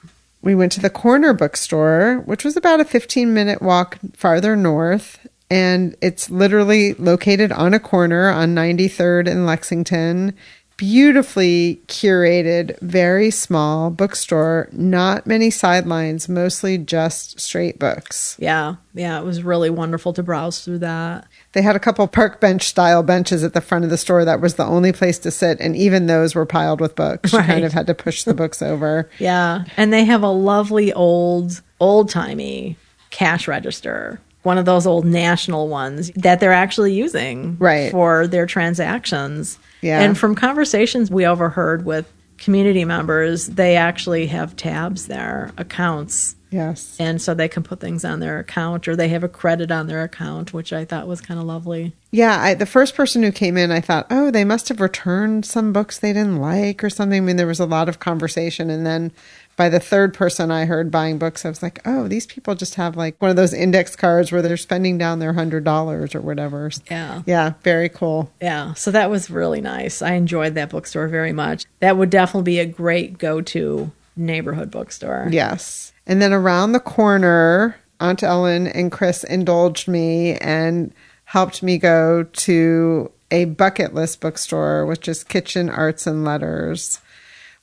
We went to the corner bookstore, which was about a 15 minute walk farther north. And it's literally located on a corner on 93rd in Lexington beautifully curated, very small bookstore. Not many sidelines, mostly just straight books. Yeah, yeah, it was really wonderful to browse through that. They had a couple park bench style benches at the front of the store. That was the only place to sit, and even those were piled with books. You kind of had to push the books over. Yeah, and they have a lovely old, old timey cash register. One of those old national ones that they're actually using Right. for their transactions. Yeah. And from conversations we overheard with community members, they actually have tabs there, accounts. Yes. And so they can put things on their account or they have a credit on their account, which I thought was kind of lovely. Yeah, I, the first person who came in, I thought, oh, they must have returned some books they didn't like or something. I mean, there was a lot of conversation. And then by the third person I heard buying books, I was like, oh, these people just have like one of those index cards where they're spending down their $100 or whatever. Yeah. Yeah, very cool. Yeah, so that was really nice. I enjoyed that bookstore very much. That would definitely be a great go to neighborhood bookstore. Yes. And then around the corner, Aunt Ellen and Chris indulged me and helped me go to a bucket list bookstore, which is Kitchen Arts and Letters,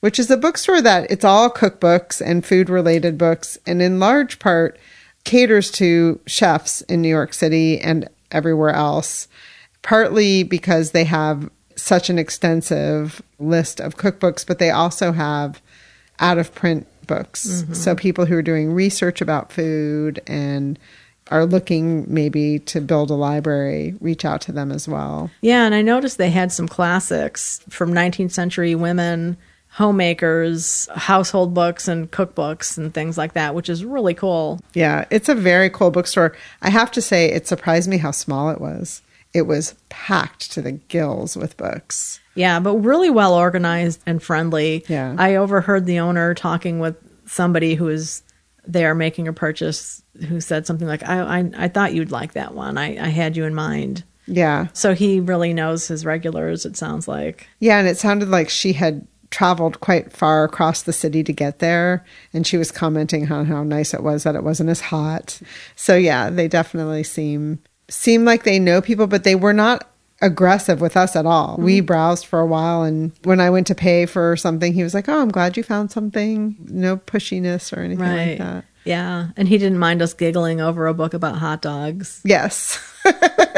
which is a bookstore that it's all cookbooks and food related books, and in large part caters to chefs in New York City and everywhere else, partly because they have such an extensive list of cookbooks, but they also have out of print books. Mm-hmm. So people who are doing research about food and are looking maybe to build a library reach out to them as well. Yeah, and I noticed they had some classics from 19th century women, homemakers, household books, and cookbooks and things like that, which is really cool. Yeah, it's a very cool bookstore. I have to say, it surprised me how small it was. It was packed to the gills with books. Yeah, but really well organized and friendly. Yeah. I overheard the owner talking with somebody who was there making a purchase who said something like, I, I, I thought you'd like that one. I, I had you in mind. Yeah. So he really knows his regulars, it sounds like. Yeah, and it sounded like she had traveled quite far across the city to get there and she was commenting on how nice it was that it wasn't as hot. So yeah, they definitely seem seem like they know people but they were not aggressive with us at all. We mm-hmm. browsed for a while and when I went to pay for something he was like, "Oh, I'm glad you found something." No pushiness or anything like that. Yeah. And he didn't mind us giggling over a book about hot dogs. Yes.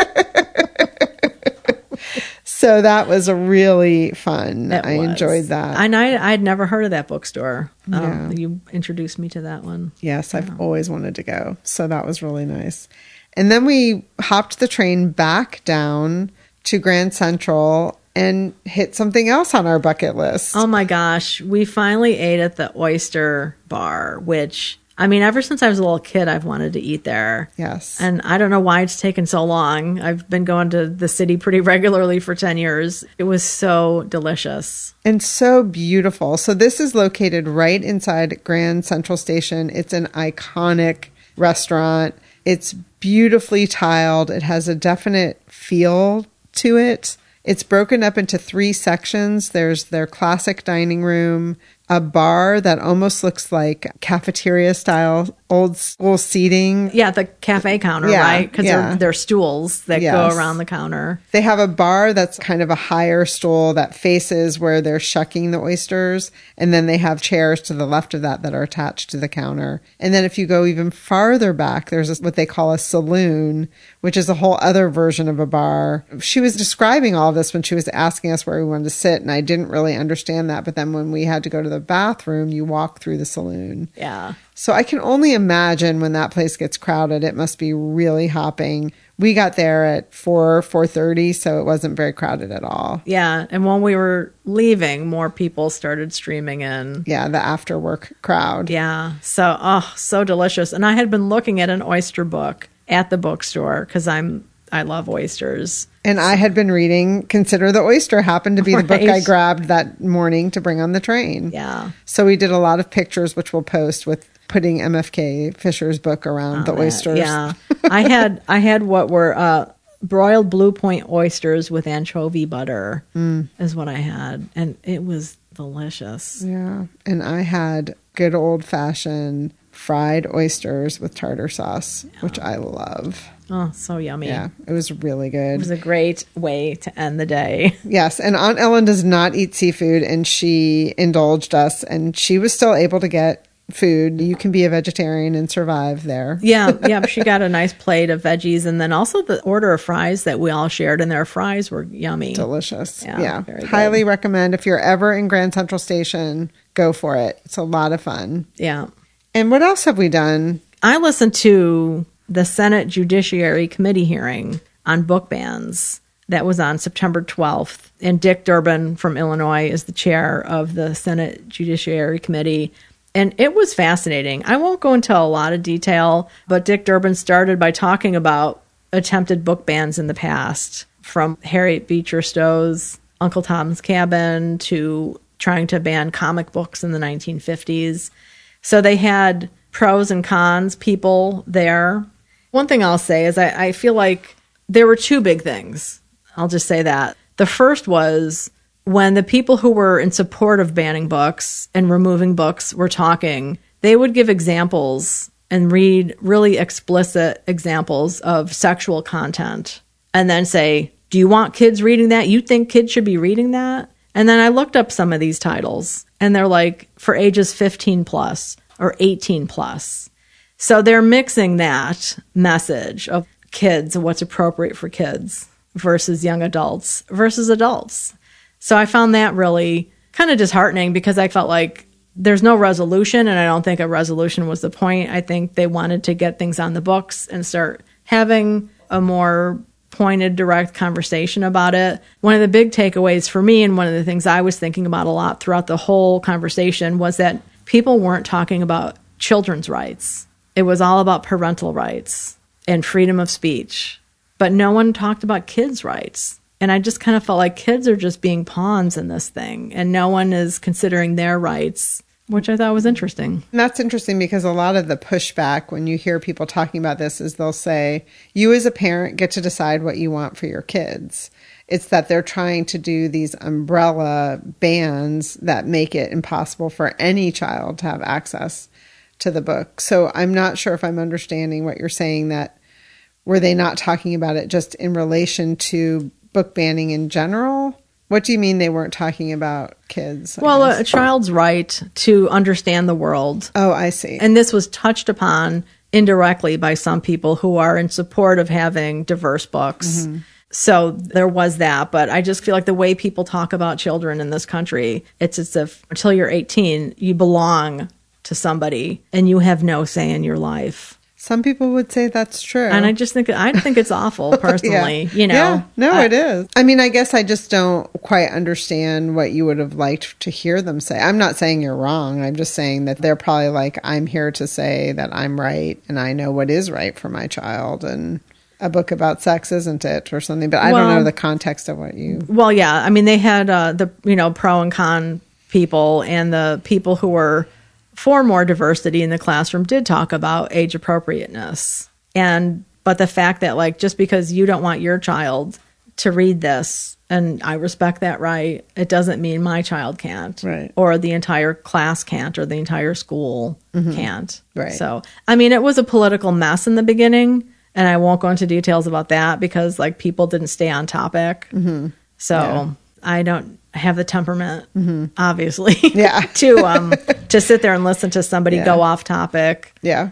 so that was really fun. That I was. enjoyed that. And I, I'd never heard of that bookstore. Um, Yeah. You introduced me to that one. Yes, I've always wanted to go. So that was really nice. And then we hopped the train back down to Grand Central and hit something else on our bucket list. Oh my gosh. We finally ate at the oyster bar, which, I mean, ever since I was a little kid, I've wanted to eat there. yes. And I don't know why it's taken so long. I've been going to the city pretty regularly for 10 years. It was so delicious. and so beautiful. So this is located right inside Grand Central Station. It's an iconic restaurant. It's beautifully tiled. It has a definite feel to it. It's broken up into three sections. There's their classic dining room, a bar that almost looks like cafeteria style old school seating. Yeah, the cafe counter, Yeah, right? Because yeah. they're, they're stools that Yes. go around the counter. They have a bar that's kind of a higher stool that faces where they're shucking the oysters. And then they have chairs to the left of that that are attached to the counter. And then if you go even farther back, there's this, what they call a saloon, which is a whole other version of a bar. She was describing all of this when she was asking us where we wanted to sit. And I didn't really understand that. But then when we had to go to the bathroom, you walk through the saloon. Yeah. So I can only imagine when that place gets crowded, it must be really hopping. We got there at four four thirty, so it wasn't very crowded at all. Yeah. And when we were leaving, more people started streaming in. Yeah, the after work crowd. Yeah. So, oh, so delicious. And I had been looking at an oyster book at the bookstore because I'm, I love oysters. And I had been reading Consider the Oyster happened to be the book I grabbed that morning to bring on the train. Yeah. So we did a lot of pictures which we'll post with putting MFK Fisher's book around the that. oysters. Yeah. I had, I had what were, uh, broiled blue point oysters with anchovy butter Mm. is what I had. And it was delicious. Yeah. And I had good old fashioned fried oysters with tartar sauce, which I love. Oh, so yummy. Yeah, it was really good. It was a great way to end the day. Yes, and Aunt Ellen does not eat seafood, and she indulged us, and she was still able to get food. You can be a vegetarian and survive there. Yeah, yeah. She got a nice plate of veggies and then also the order of fries that we all shared, and their fries were yummy. Delicious. Yeah, Yeah, very good. highly recommend if you're ever in Grand Central Station, go for it. It's a lot of fun. Yeah. And what else have we done? I listened to the Senate Judiciary Committee hearing on book bans that was on September 12th. And Dick Durbin from Illinois is the chair of the Senate Judiciary Committee. And it was fascinating. I won't go into a lot of detail, but Dick Durbin started by talking about attempted book bans in the past from Harriet Beecher Stowe's Uncle Tom's Cabin to trying to ban comic books in the 1950s. So they had pros and cons people there. One thing I'll say is I, I feel like there were two big things. I'll just say that. The first was when the people who were in support of banning books and removing books were talking, they would give examples and read really explicit examples of sexual content and then say, Do you want kids reading that? You think kids should be reading that? And then I looked up some of these titles and they're like for ages 15 plus or 18 plus. So they're mixing that message of kids and what's appropriate for kids versus young adults versus adults. So I found that really kind of disheartening because I felt like there's no resolution and I don't think a resolution was the point. I think they wanted to get things on the books and start having a more pointed direct conversation about it. One of the big takeaways for me and one of the things I was thinking about a lot throughout the whole conversation was that people weren't talking about children's rights. It was all about parental rights and freedom of speech. But no one talked about kids' rights. And I just kind of felt like kids are just being pawns in this thing, and no one is considering their rights, which I thought was interesting. And that's interesting because a lot of the pushback when you hear people talking about this is they'll say, You as a parent get to decide what you want for your kids. It's that they're trying to do these umbrella bans that make it impossible for any child to have access to the book. So I'm not sure if I'm understanding what you're saying that were they not talking about it just in relation to book banning in general? What do you mean they weren't talking about kids? I Well, guess? a, a child's right to understand the world. oh, I see. And this was touched upon indirectly by some people who are in support of having diverse books. Mm-hmm. So there was that, but I just feel like the way people talk about children in this country, it's as if until you're 18, you belong to somebody and you have no say in your life. Some people would say that's true. And I just think I think it's awful personally, you know. Yeah, no, I- it is. I mean, I guess I just don't quite understand what you would have liked to hear them say. I'm not saying you're wrong. I'm just saying that they're probably like, I'm here to say that I'm right and I know what is right for my child. And a book about sex, isn't it? Or something. But I don't know the context of what you. Well, yeah. I mean, they had uh, the you know pro and con people, and the people who were for more diversity in the classroom did talk about age appropriateness, and but the fact that like just because you don't want your child to read this, and I respect that right, it doesn't mean my child can't, Right. Or the entire class can't, or the entire school can't, Mm-hmm. Right. So, I mean, it was a political mess in the beginning. And I won't go into details about that because like people didn't stay on topic. So Yeah. I don't have the temperament, obviously, Yeah. to um to sit there and listen to somebody Yeah. go off topic Yeah.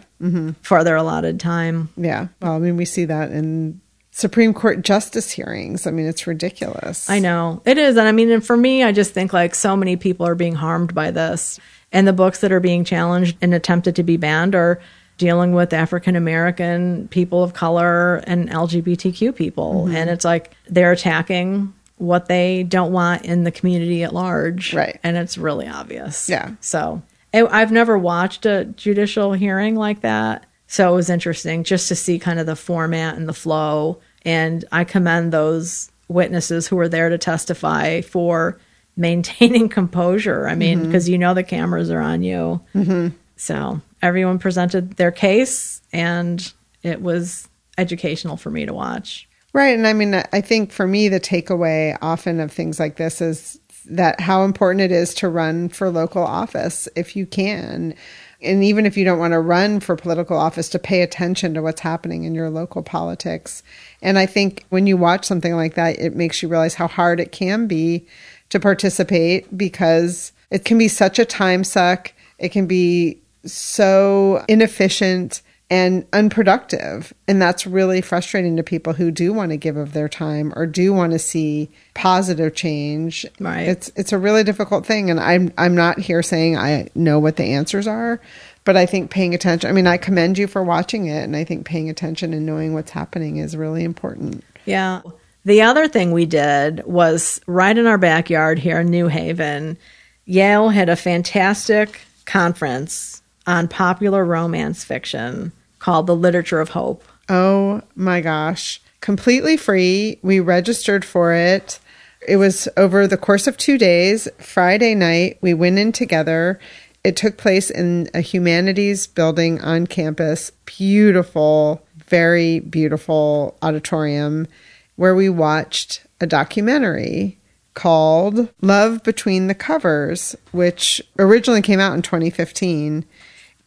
for their allotted time. Yeah. Well, I mean, we see that in Supreme Court justice hearings. I mean, it's ridiculous. I know it is, and I mean, and for me, I just think like so many people are being harmed by this, and the books that are being challenged and attempted to be banned are dealing with African American people of color and LGBTQ people, Mm-hmm. and it's like they're attacking what they don't want in the community at large, Right. And it's really obvious, Yeah. So I've never watched a judicial hearing like that, so it was interesting just to see kind of the format and the flow. And I commend those witnesses who were there to testify for maintaining composure. I mean, mm-hmm. because you know the cameras are on you. Mm-hmm. So everyone presented their case, and it was educational for me to watch. Right. And I mean, I think for me, the takeaway often of things like this is that how important it is to run for local office if you can. And even if you don't want to run for political office, to pay attention to what's happening in your local politics. And I think when you watch something like that, it makes you realize how hard it can be to participate because it can be such a time suck. It can be so inefficient and unproductive. And that's really frustrating to people who do want to give of their time or do want to see positive change. Right. It's it's a really difficult thing and I'm I'm not here saying I know what the answers are, but I think paying attention I mean I commend you for watching it and I think paying attention and knowing what's happening is really important. Yeah. The other thing we did was right in our backyard here in New Haven, Yale had a fantastic conference on popular romance fiction called The Literature of Hope. Oh my gosh. Completely free. We registered for it. It was over the course of two days. Friday night, we went in together. It took place in a humanities building on campus. Beautiful, very beautiful auditorium where we watched a documentary called Love Between the Covers, which originally came out in 2015.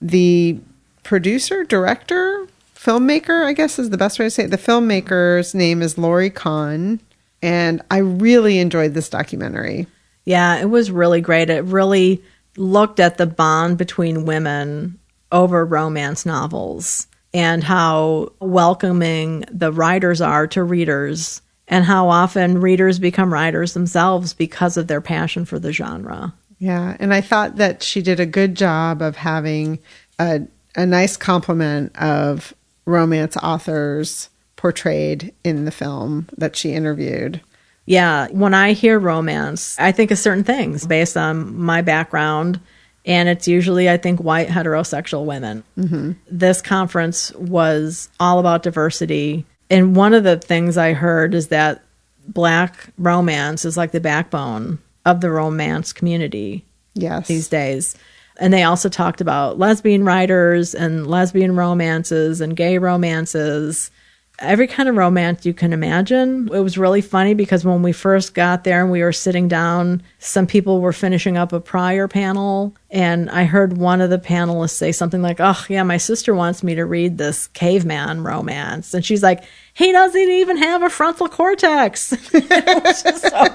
The producer, director, filmmaker, I guess is the best way to say it. The filmmaker's name is Laurie Kahn, and I really enjoyed this documentary. Yeah, it was really great. It really looked at the bond between women over romance novels and how welcoming the writers are to readers and how often readers become writers themselves because of their passion for the genre. Yeah, and I thought that she did a good job of having a a nice complement of romance authors portrayed in the film that she interviewed. Yeah, when I hear romance, I think of certain things based on my background. And it's usually, I think, white heterosexual women. Mm-hmm. This conference was all about diversity. And one of the things I heard is that black romance is like the backbone of the romance community Yes. these days. And they also talked about lesbian writers and lesbian romances and gay romances, every kind of romance you can imagine. It was really funny because when we first got there and we were sitting down, some people were finishing up a prior panel. And I heard one of the panelists say something like, Oh, yeah, my sister wants me to read this caveman romance. And she's like, He doesn't even have a frontal cortex. it just so,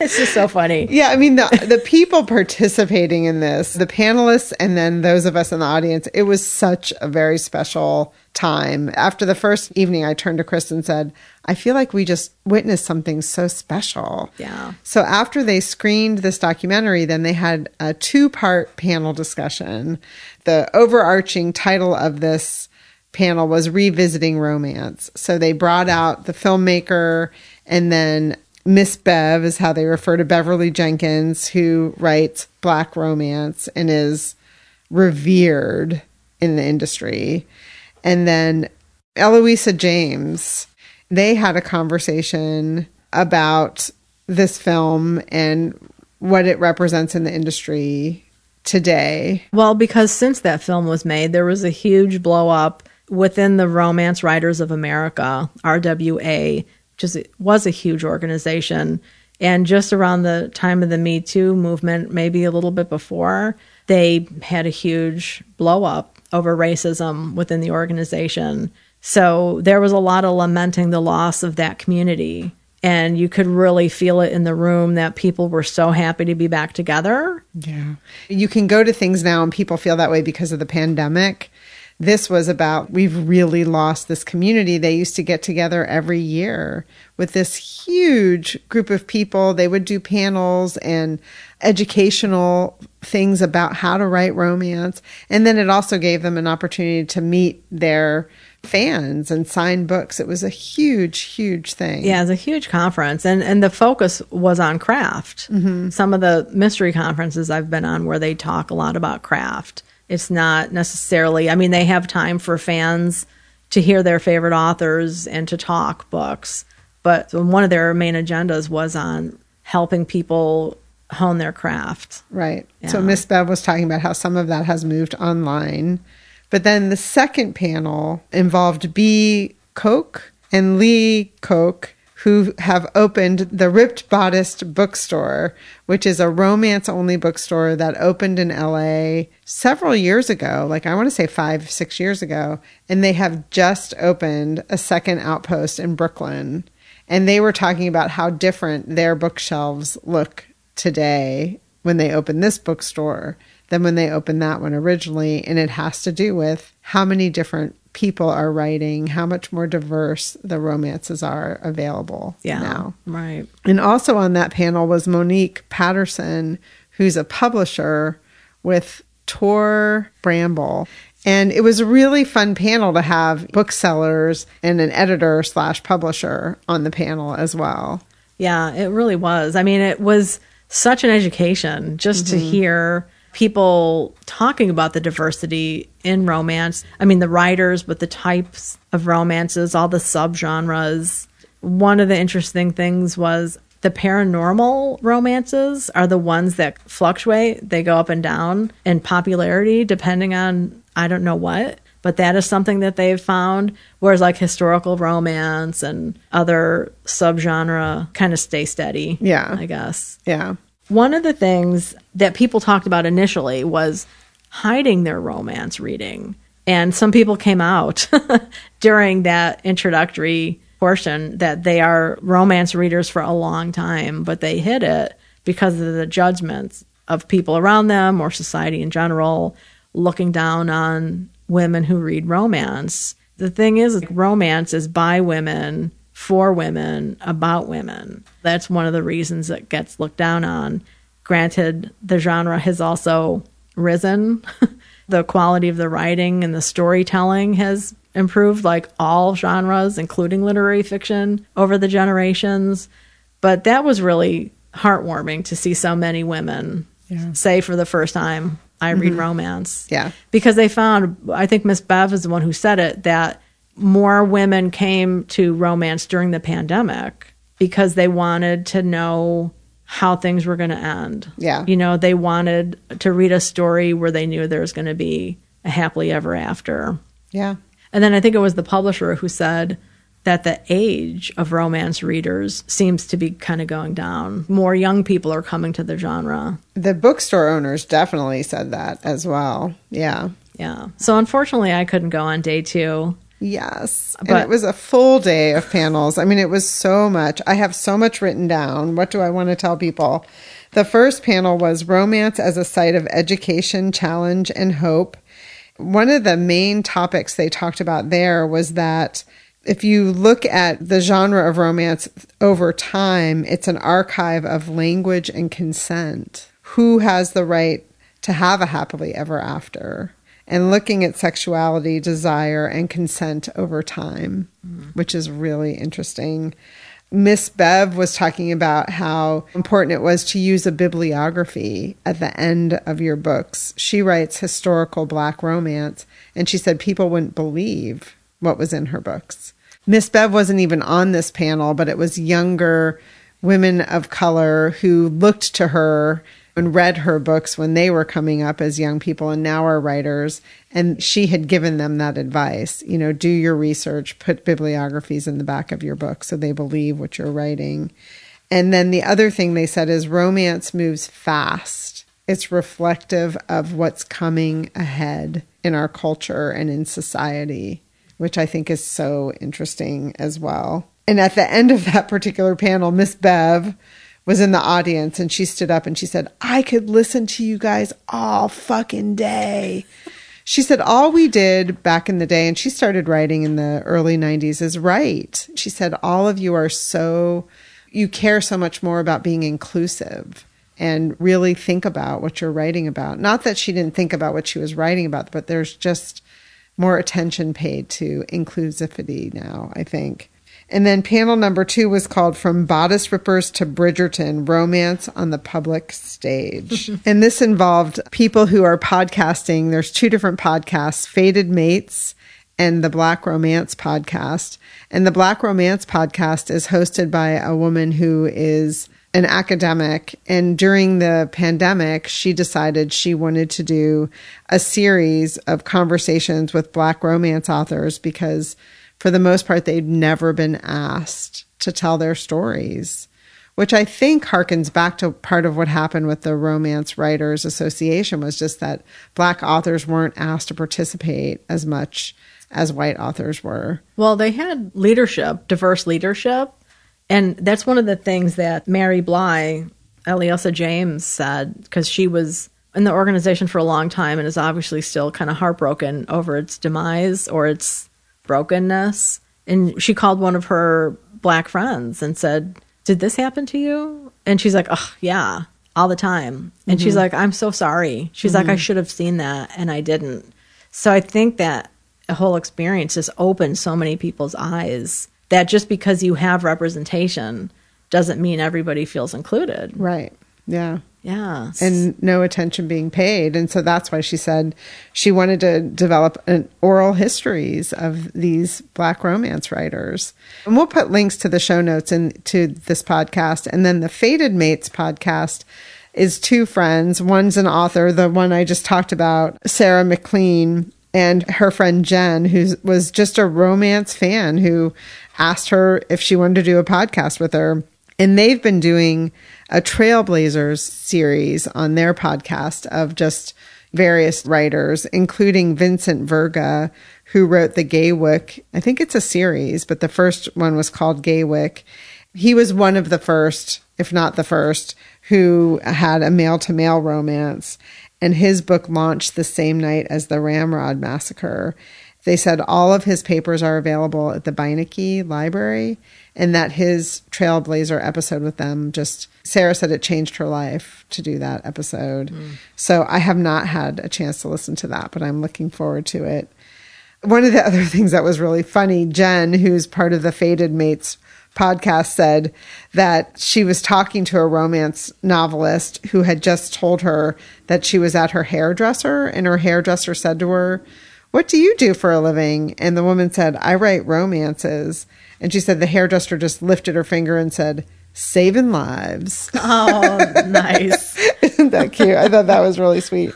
it's just so funny. Yeah, I mean the the people participating in this, the panelists and then those of us in the audience, it was such a very special time. After the first evening I turned to Chris and said, I feel like we just witnessed something so special. Yeah. So after they screened this documentary, then they had a two-part panel discussion. The overarching title of this panel was revisiting romance. So they brought out the filmmaker and then Miss Bev is how they refer to Beverly Jenkins, who writes black romance and is revered in the industry. And then Eloisa James, they had a conversation about this film and what it represents in the industry today. Well, because since that film was made, there was a huge blow up within the Romance Writers of America, RWA, which is, was a huge organization. And just around the time of the Me Too movement, maybe a little bit before, they had a huge blow up over racism within the organization. So there was a lot of lamenting the loss of that community. And you could really feel it in the room that people were so happy to be back together. Yeah. You can go to things now and people feel that way because of the pandemic. This was about we've really lost this community. They used to get together every year with this huge group of people. They would do panels and educational things about how to write romance. And then it also gave them an opportunity to meet their fans and sign books. It was a huge, huge thing. Yeah, it's a huge conference, and and the focus was on craft. Mm-hmm. Some of the mystery conferences I've been on where they talk a lot about craft. It's not necessarily. I mean, they have time for fans to hear their favorite authors and to talk books, but one of their main agendas was on helping people hone their craft. Right. So Miss Bev was talking about how some of that has moved online. But then the second panel involved Bea Koch and Leah Koch, who have opened the Ripped Bodice Bookstore, which is a romance only bookstore that opened in LA several years ago, like I want to say five, six years ago. And they have just opened a second outpost in Brooklyn. And they were talking about how different their bookshelves look today when they open this bookstore than when they opened that one originally. And it has to do with how many different people are writing, how much more diverse the romances are available Yeah. now. Right. And also on that panel was Monique Patterson, who's a publisher with Tor Bramble. And it was a really fun panel to have booksellers and an editor slash publisher on the panel as well. Yeah, it really was. I mean, it was such an education just to mm-hmm. hear people talking about the diversity in romance. I mean, the writers, but the types of romances, all the subgenres. One of the interesting things was the paranormal romances are the ones that fluctuate. They go up and down in popularity depending on I don't know what, but that is something that they've found. Whereas like historical romance and other subgenre kind of stay steady. Yeah. I guess. Yeah. One of the things that people talked about initially was hiding their romance reading. And some people came out during that introductory portion that they are romance readers for a long time, but they hid it because of the judgments of people around them or society in general looking down on women who read romance. The thing is, romance is by women, for women, about women. That's one of the reasons it gets looked down on. Granted, the genre has also risen. the quality of the writing and the storytelling has improved, like all genres, including literary fiction, over the generations. But that was really heartwarming to see so many women say for the first time, I read mm-hmm. romance Yeah. because they found i think miss bev is the one who said it that more women came to romance during the pandemic because they wanted to know how things were going to end Yeah. you know they wanted to read a story where they knew there was going to be a happily ever after Yeah. and then i think it was the publisher who said that the age of romance readers seems to be kind of going down more young people are coming to the genre The bookstore owners definitely said that as well. Yeah. yeah so unfortunately i couldn't go on day two Yes. and But- it was a full day of panels. I mean, it was so much. I have so much written down. What do I want to tell people? The first panel was romance as a site of education, challenge, and hope. One of the main topics they talked about there was that if you look at the genre of romance over time, it's an archive of language and consent. Who has the right to have a happily ever after? And looking at sexuality, desire, and consent over time, mm-hmm. which is really interesting. Miss Bev was talking about how important it was to use a bibliography at the end of your books. She writes historical black romance, and she said people wouldn't believe what was in her books. Miss Bev wasn't even on this panel, but it was younger women of color who looked to her and read her books when they were coming up as young people and now are writers. And she had given them that advice you know, do your research, put bibliographies in the back of your book so they believe what you're writing. And then the other thing they said is romance moves fast. It's reflective of what's coming ahead in our culture and in society, which I think is so interesting as well. And at the end of that particular panel, Miss Bev was in the audience and she stood up and she said, I could listen to you guys all fucking day. She said, All we did back in the day, and she started writing in the early 90s, is write. She said, All of you are so, you care so much more about being inclusive and really think about what you're writing about. Not that she didn't think about what she was writing about, but there's just more attention paid to inclusivity now, I think. And then panel number two was called From Bodice Rippers to Bridgerton Romance on the Public Stage. and this involved people who are podcasting. There's two different podcasts Fated Mates and the Black Romance podcast. And the Black Romance podcast is hosted by a woman who is an academic. And during the pandemic, she decided she wanted to do a series of conversations with Black romance authors because for the most part, they'd never been asked to tell their stories, which I think harkens back to part of what happened with the Romance Writers Association was just that black authors weren't asked to participate as much as white authors were. Well, they had leadership, diverse leadership. And that's one of the things that Mary Bly, Eloisa James said, because she was in the organization for a long time and is obviously still kind of heartbroken over its demise or its brokenness. And she called one of her black friends and said, Did this happen to you? And she's like, Oh, yeah, all the time. And mm-hmm. she's like, I'm so sorry. She's mm-hmm. like, I should have seen that and I didn't. So I think that a whole experience just opened so many people's eyes that just because you have representation doesn't mean everybody feels included. Right. Yeah. Yeah. And no attention being paid. And so that's why she said she wanted to develop an oral histories of these black romance writers. And we'll put links to the show notes and to this podcast. And then the Fated Mates podcast is two friends. One's an author, the one I just talked about, Sarah MacLean, and her friend Jen, who was just a romance fan who asked her if she wanted to do a podcast with her. And they've been doing a Trailblazers series on their podcast of just various writers, including Vincent Virga, who wrote the Gaywyck. I think it's a series, but the first one was called Gaywyck. He was one of the first, if not the first, who had a male to male romance. And his book launched the same night as the Ramrod Massacre. They said all of his papers are available at the Beinecke Library and that his Trailblazer episode with them just, Sarah said it changed her life to do that episode. Mm. So I have not had a chance to listen to that, but I'm looking forward to it. One of the other things that was really funny, Jen, who's part of the Fated Mates podcast, said that she was talking to a romance novelist who had just told her that she was at her hairdresser, and her hairdresser said to her, what do you do for a living? And the woman said, I write romances. And she said the hairdresser just lifted her finger and said, saving lives. Oh, nice. Isn't that cute? I thought that was really sweet.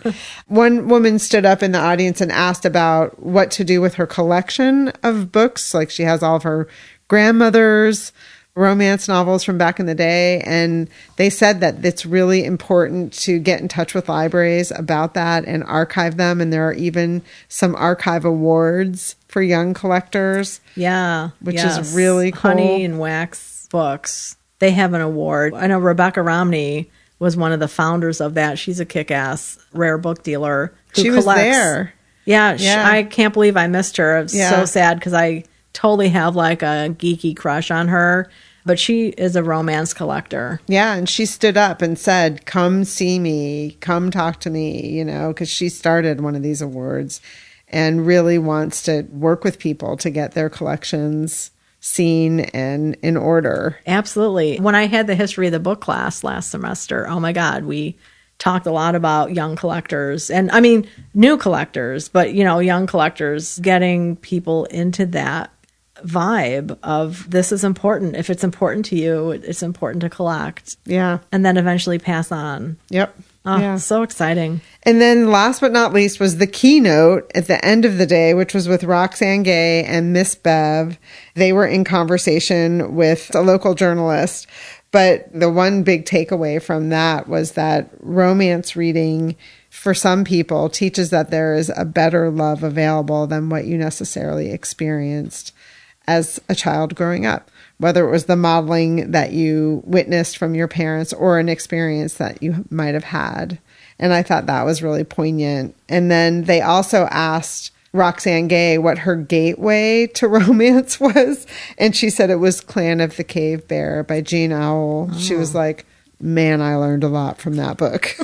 One woman stood up in the audience and asked about what to do with her collection of books. Like she has all of her grandmother's romance novels from back in the day. And they said that it's really important to get in touch with libraries about that and archive them. And there are even some archive awards for young collectors. Yeah. Which yes. is really cool. Honey and Wax books. They have an award. I know Rebecca Romney was one of the founders of that. She's a kick ass rare book dealer. she collects. was there. Yeah, yeah. She, I can't believe I missed her. I was yeah. so sad because I totally have like a geeky crush on her. But she is a romance collector. Yeah, and she stood up and said, Come see me, come talk to me, you know, because she started one of these awards and really wants to work with people to get their collections seen and in order. Absolutely. When I had the history of the book class last semester, oh my God, we talked a lot about young collectors and I mean new collectors, but you know, young collectors getting people into that vibe of this is important. If it's important to you, it's important to collect. Yeah. And then eventually pass on. Yep. Oh, yeah. so exciting. And then last but not least was the keynote at the end of the day, which was with Roxane Gay and Miss Bev. They were in conversation with a local journalist but the one big takeaway from that was that romance reading for some people teaches that there is a better love available than what you necessarily experienced as a child growing up, whether it was the modeling that you witnessed from your parents or an experience that you might have had. And I thought that was really poignant. And then they also asked Roxane Gay what her gateway to romance was. And she said it was Clan of the Cave Bear by Jean Auel. Oh. She was oh. like, man, I learned a lot from that book.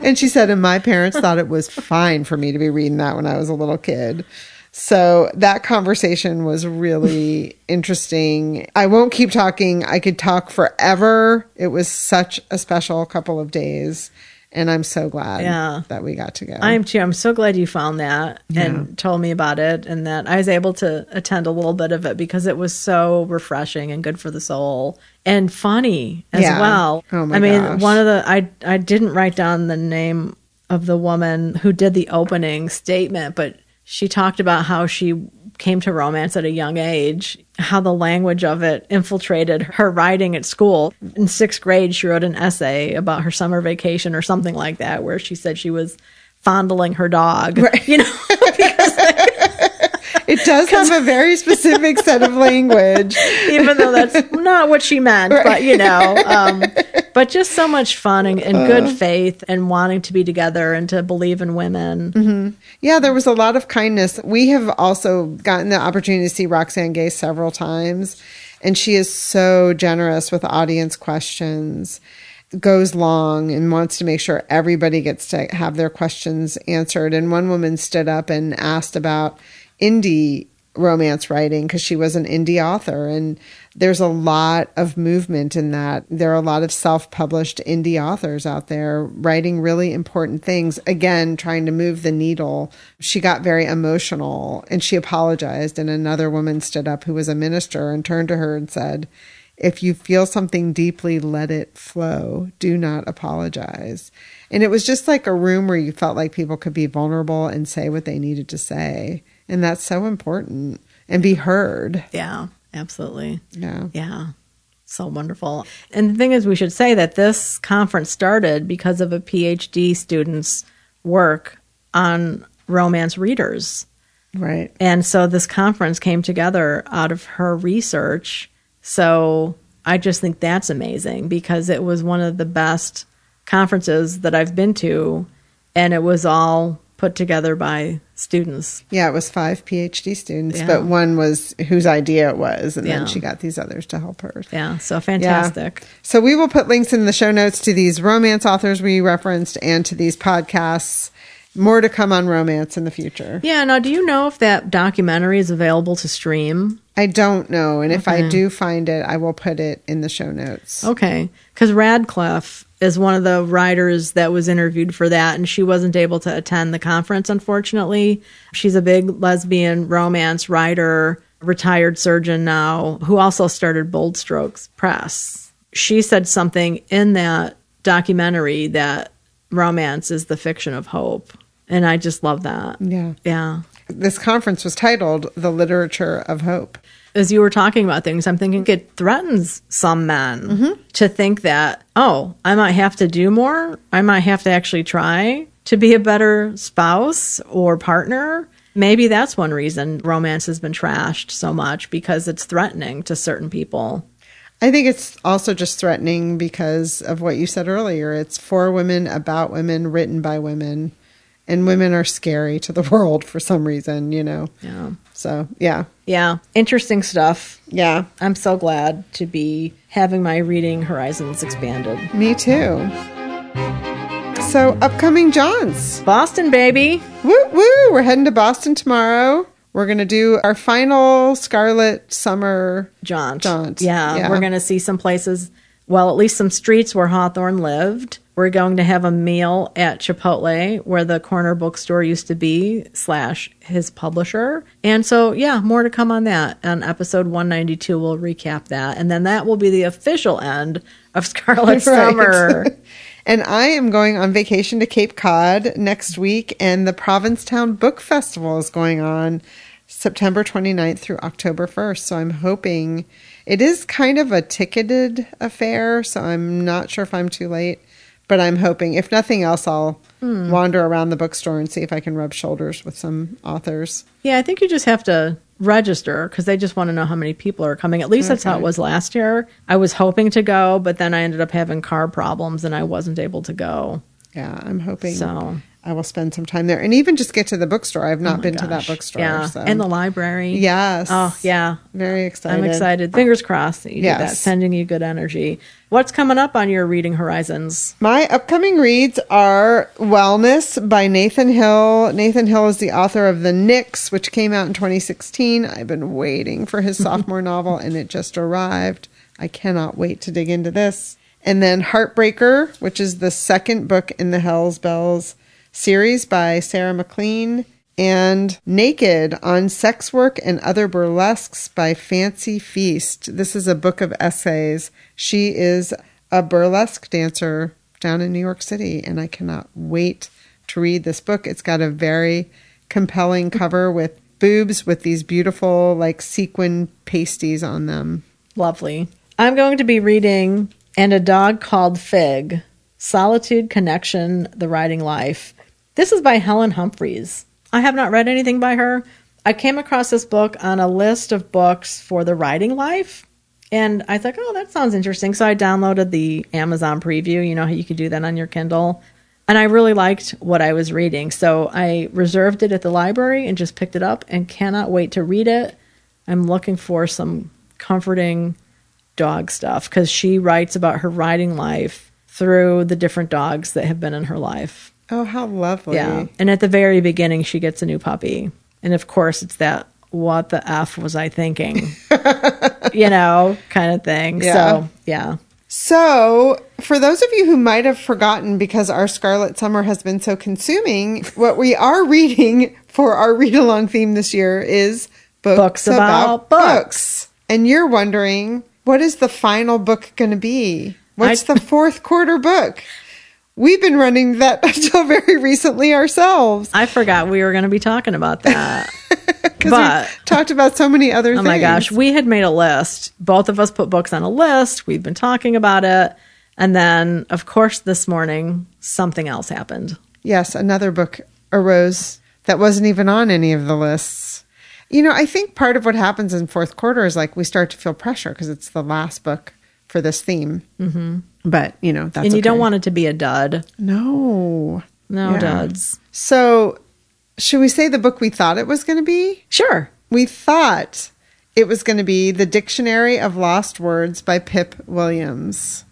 and she said, and my parents thought it was fine for me to be reading that when I was a little kid. So that conversation was really interesting. I won't keep talking. I could talk forever. It was such a special couple of days and I'm so glad yeah. that we got to go. I am too. I'm so glad you found that yeah. and told me about it, and that I was able to attend a little bit of it because it was so refreshing and good for the soul and funny as yeah. well. Oh my I mean, gosh. one of the I I didn't write down the name of the woman who did the opening statement, but she talked about how she came to romance at a young age, how the language of it infiltrated her writing at school. In sixth grade, she wrote an essay about her summer vacation or something like that, where she said she was fondling her dog. Right. You know, because it does have a very specific set of language, even though that's not what she meant. Right. But you know, um, but just so much fun and, and good uh, faith and wanting to be together and to believe in women. Mm-hmm. Yeah, there was a lot of kindness. We have also gotten the opportunity to see Roxane Gay several times, and she is so generous with audience questions goes long and wants to make sure everybody gets to have their questions answered. And one woman stood up and asked about indie romance writing because she was an indie author and there's a lot of movement in that. There are a lot of self-published indie authors out there writing really important things. Again trying to move the needle. She got very emotional and she apologized and another woman stood up who was a minister and turned to her and said if you feel something deeply let it flow. Do not apologize. And it was just like a room where you felt like people could be vulnerable and say what they needed to say and that's so important and be heard. Yeah, absolutely. Yeah. Yeah. So wonderful. And the thing is, we should say that this conference started because of a PhD student's work on romance readers. Right. And so this conference came together out of her research. So I just think that's amazing because it was one of the best conferences that I've been to. And it was all put together by students. Yeah, it was five PhD students, yeah. but one was whose idea it was, and yeah. then she got these others to help her. Yeah, so fantastic. Yeah. So we will put links in the show notes to these romance authors we referenced and to these podcasts. More to come on romance in the future. Yeah, now do you know if that documentary is available to stream? I don't know. And okay. if I do find it, I will put it in the show notes. Okay. Because Radclyffe is one of the writers that was interviewed for that, and she wasn't able to attend the conference, unfortunately. She's a big lesbian romance writer, retired surgeon now, who also started Bold Strokes Press. She said something in that documentary that romance is the fiction of hope. And I just love that. Yeah. Yeah. This conference was titled The Literature of Hope as you were talking about things, I'm thinking it threatens some men mm-hmm. to think that, oh, I might have to do more. I might have to actually try to be a better spouse or partner. Maybe that's one reason romance has been trashed so much because it's threatening to certain people. I think it's also just threatening because of what you said earlier. It's for women, about women, written by women. And women are scary to the world for some reason, you know? Yeah. So, yeah. Yeah. Interesting stuff. Yeah. I'm so glad to be having my reading horizons expanded. Me too. So, upcoming jaunts. Boston, baby. Woo woo. We're heading to Boston tomorrow. We're going to do our final Scarlet Summer jaunt. jaunt. Yeah, yeah. We're going to see some places, well, at least some streets where Hawthorne lived. We're going to have a meal at Chipotle where the corner bookstore used to be slash his publisher. And so, yeah, more to come on that. On episode 192, we'll recap that. And then that will be the official end of Scarlet right. Summer. and I am going on vacation to Cape Cod next week, and the Provincetown Book Festival is going on September 29th through October 1st. So I'm hoping it is kind of a ticketed affair, so I'm not sure if I'm too late but I'm hoping, if nothing else, I'll mm. wander around the bookstore and see if I can rub shoulders with some authors. Yeah, I think you just have to register because they just want to know how many people are coming. At least okay. that's how it was last year. I was hoping to go, but then I ended up having car problems and I wasn't able to go. Yeah, I'm hoping. So I will spend some time there and even just get to the bookstore. I've not oh been gosh. to that bookstore. Yeah. So. And the library. Yes. Oh, yeah. Very excited. I'm excited. Fingers crossed that you yes. do that. Sending you good energy. What's coming up on your reading horizons? My upcoming reads are Wellness by Nathan Hill. Nathan Hill is the author of The Nix, which came out in 2016. I've been waiting for his sophomore novel and it just arrived. I cannot wait to dig into this. And then Heartbreaker, which is the second book in the Hell's Belles series by Sarah MacLean, and Naked on Sex Work and Other Burlesques by Fancy Feast. This is a book of essays. She is a burlesque dancer down in New York City, and I cannot wait to read this book. It's got a very compelling cover with boobs with these beautiful, like sequin pasties on them. Lovely. I'm going to be reading And a Dog Called Fig Solitude, Connection, The Writing Life. This is by Helen Humphreys. I have not read anything by her. I came across this book on a list of books for the writing life. And I thought, oh, that sounds interesting. So I downloaded the Amazon preview. You know how you can do that on your Kindle. And I really liked what I was reading. So I reserved it at the library and just picked it up and cannot wait to read it. I'm looking for some comforting dog stuff because she writes about her writing life through the different dogs that have been in her life. Oh, how lovely. Yeah. And at the very beginning, she gets a new puppy. And of course, it's that what the F was I thinking? you know, kind of thing. Yeah. So, yeah. So, for those of you who might have forgotten because our Scarlet Summer has been so consuming, what we are reading for our read along theme this year is books, Books about books. And you're wondering, what is the final book going to be? What's I- the fourth quarter book? We've been running that until very recently ourselves. I forgot we were going to be talking about that. Because But- we talked about so many other oh things. Oh things. my gosh, we had made a list. Both of us put books on a list. We've been talking about it. And then, of course, this morning, something else happened. Yes, another book arose that wasn't even on any of the lists. You know, I think part of what happens in fourth quarter is like we start to feel pressure because it's the last book for this theme. Mm-hmm. But, you know, that's and you don't want it to be a dud. No. No Yeah. duds. So, should we say the book we thought it was going to be? Sure. We thought it was going to be The Dictionary of Lost Words by Pip Williams.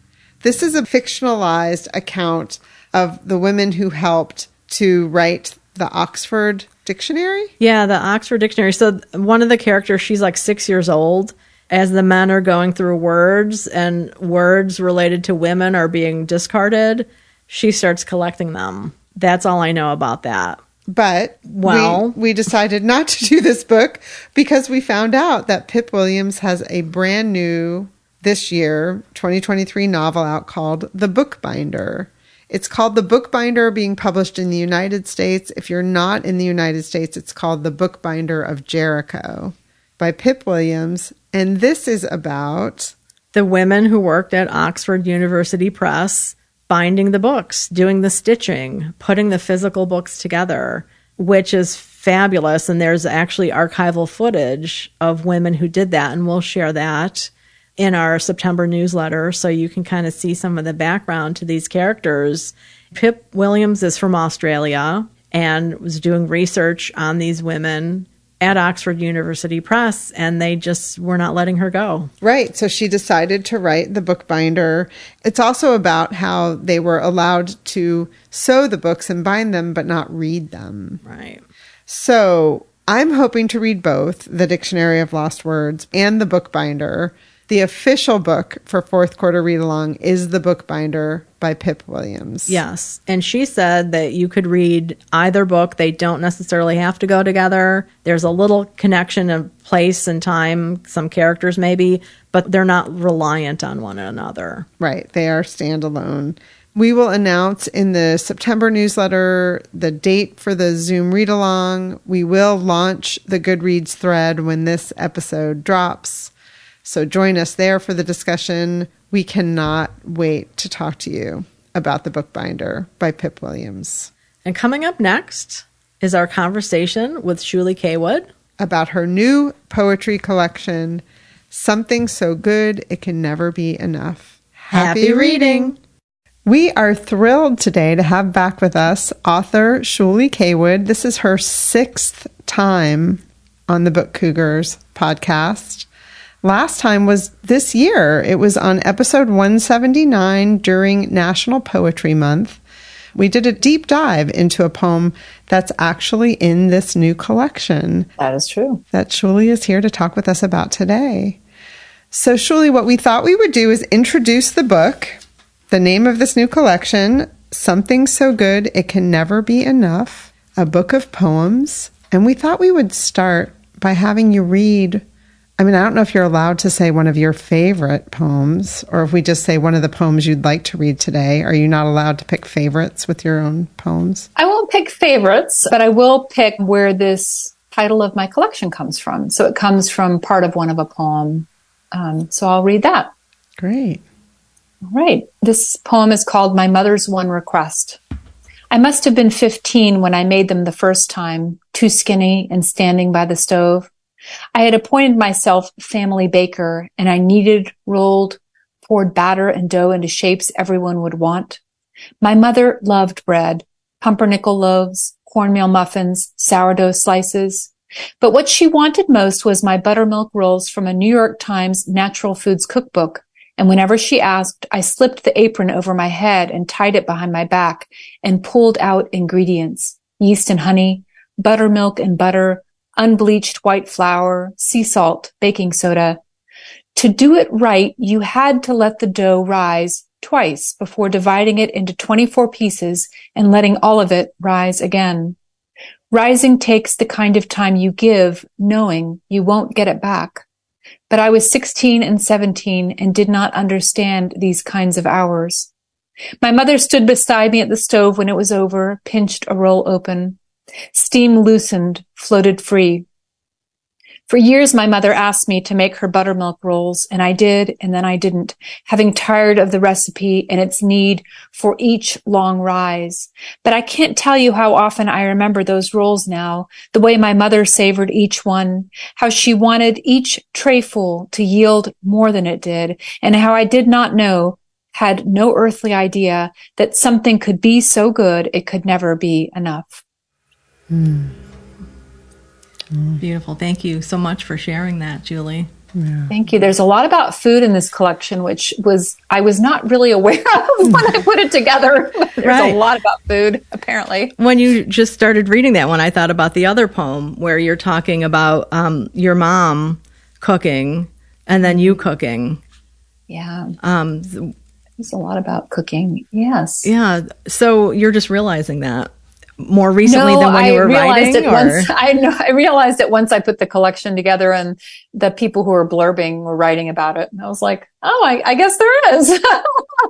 This is a fictionalized account of the women who helped to write the Oxford Dictionary. Yeah, the Oxford Dictionary. So one of the characters, she's like six years old. As the men are going through words and words related to women are being discarded, she starts collecting them. That's all I know about that. But Well- we, we decided not to do this book because we found out that Pip Williams has a brand new, this year, 2023 novel out called The Bookbinder. It's called The Bookbinder, being published in the United States. If you're not in the United States, it's called The Bookbinder of Jericho by Pip Williams. And this is about The women who worked at Oxford University Press binding the books, doing the stitching, putting the physical books together, which is fabulous. And there's actually archival footage of women who did that. And we'll share that in our September newsletter so you can kind of see some of the background to these characters. Pip Williams is from Australia and was doing research on these women at Oxford University Press, and they just were not letting her go. Right. So she decided to write the bookbinder. It's also about how they were allowed to sew the books and bind them, but not read them. Right. So I'm hoping to read both the Dictionary of Lost Words and the bookbinder. The official book for fourth quarter read along is the bookbinder by Pip Williams. Yes. And she said that you could read either book. They don't necessarily have to go together. There's a little connection of place and time, some characters maybe, but they're not reliant on one another. Right. They are standalone. We will announce in the September newsletter the date for the Zoom read along. We will launch the Goodreads thread when this episode drops. So join us there for the discussion. We cannot wait to talk to you about the bookbinder by Pip Williams, And coming up next is our conversation with Shuly Cawood. about her new poetry collection, Something So Good It Can Never Be Enough. Happy reading. We are thrilled today to have back with us author Shuly Cawood. This is her sixth time on the Book Cougars podcast. Last time was this year. It was on episode 179 during National Poetry Month. We did a deep dive into a poem that's actually in this new collection That is true. that Shuly is here to talk with us about today. So, Shuly, what we thought we would do is introduce the book, the name of this new collection, Something So Good It Can Never Be Enough, a book of poems. And we thought we would start by having you read. I mean, I don't know if you're allowed to say one of your favorite poems or if we just say one of the poems you'd like to read today. Are you not allowed to pick favorites with your own poems? I won't pick favorites, but I will pick where this title of my collection comes from. So it comes from part of one of a poem. Um, so I'll read that. Great. All right. This poem is called My Mother's One Request. I must have been 15 when I made them the first time, too skinny and standing by the stove. I had appointed myself family baker and I kneaded, rolled, poured batter and dough into shapes everyone would want. My mother loved bread, pumpernickel loaves, cornmeal muffins, sourdough slices. But what she wanted most was my buttermilk rolls from a New York Times natural foods cookbook. And whenever she asked, I slipped the apron over my head and tied it behind my back and pulled out ingredients, yeast and honey, buttermilk and butter, unbleached white flour, sea salt, baking soda. To do it right, you had to let the dough rise twice before dividing it into 24 pieces and letting all of it rise again. Rising takes the kind of time you give, knowing you won't get it back. But I was 16 and 17 and did not understand these kinds of hours. My mother stood beside me at the stove when it was over, pinched a roll open. Steam loosened, floated free. For years, my mother asked me to make her buttermilk rolls, and I did, and then I didn't, having tired of the recipe and its need for each long rise. But I can't tell you how often I remember those rolls now, the way my mother savored each one, how she wanted each trayful to yield more than it did, and how I did not know, had no earthly idea that something could be so good it could never be enough. Mm. Mm. Beautiful. Thank you so much for sharing that, Shuly. Yeah. Thank you. There's a lot about food in this collection, which was I was not really aware of when I put it together. There's right. a lot about food, apparently. When you just started reading that one, I thought about the other poem where you're talking about um, your mom cooking and then you cooking. Yeah. Um, There's a lot about cooking. Yes. Yeah. So you're just realizing that more recently no, than when I you were realized writing? It once, I know I realized it once I put the collection together and the people who were blurbing were writing about it. And I was like, oh, I, I guess there is.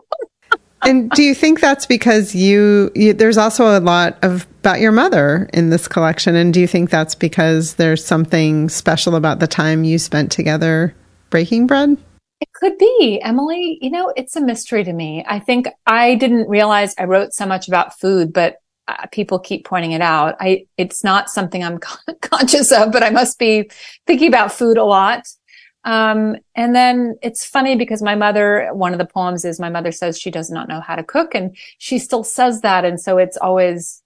and do you think that's because you, you, there's also a lot of about your mother in this collection and do you think that's because there's something special about the time you spent together breaking bread it could be emily you know it's a mystery to me i think i didn't realize i wrote so much about food but people keep pointing it out. I, it's not something I'm conscious of, but I must be thinking about food a lot. Um, and then it's funny because my mother, one of the poems is my mother says she does not know how to cook and she still says that. And so it's always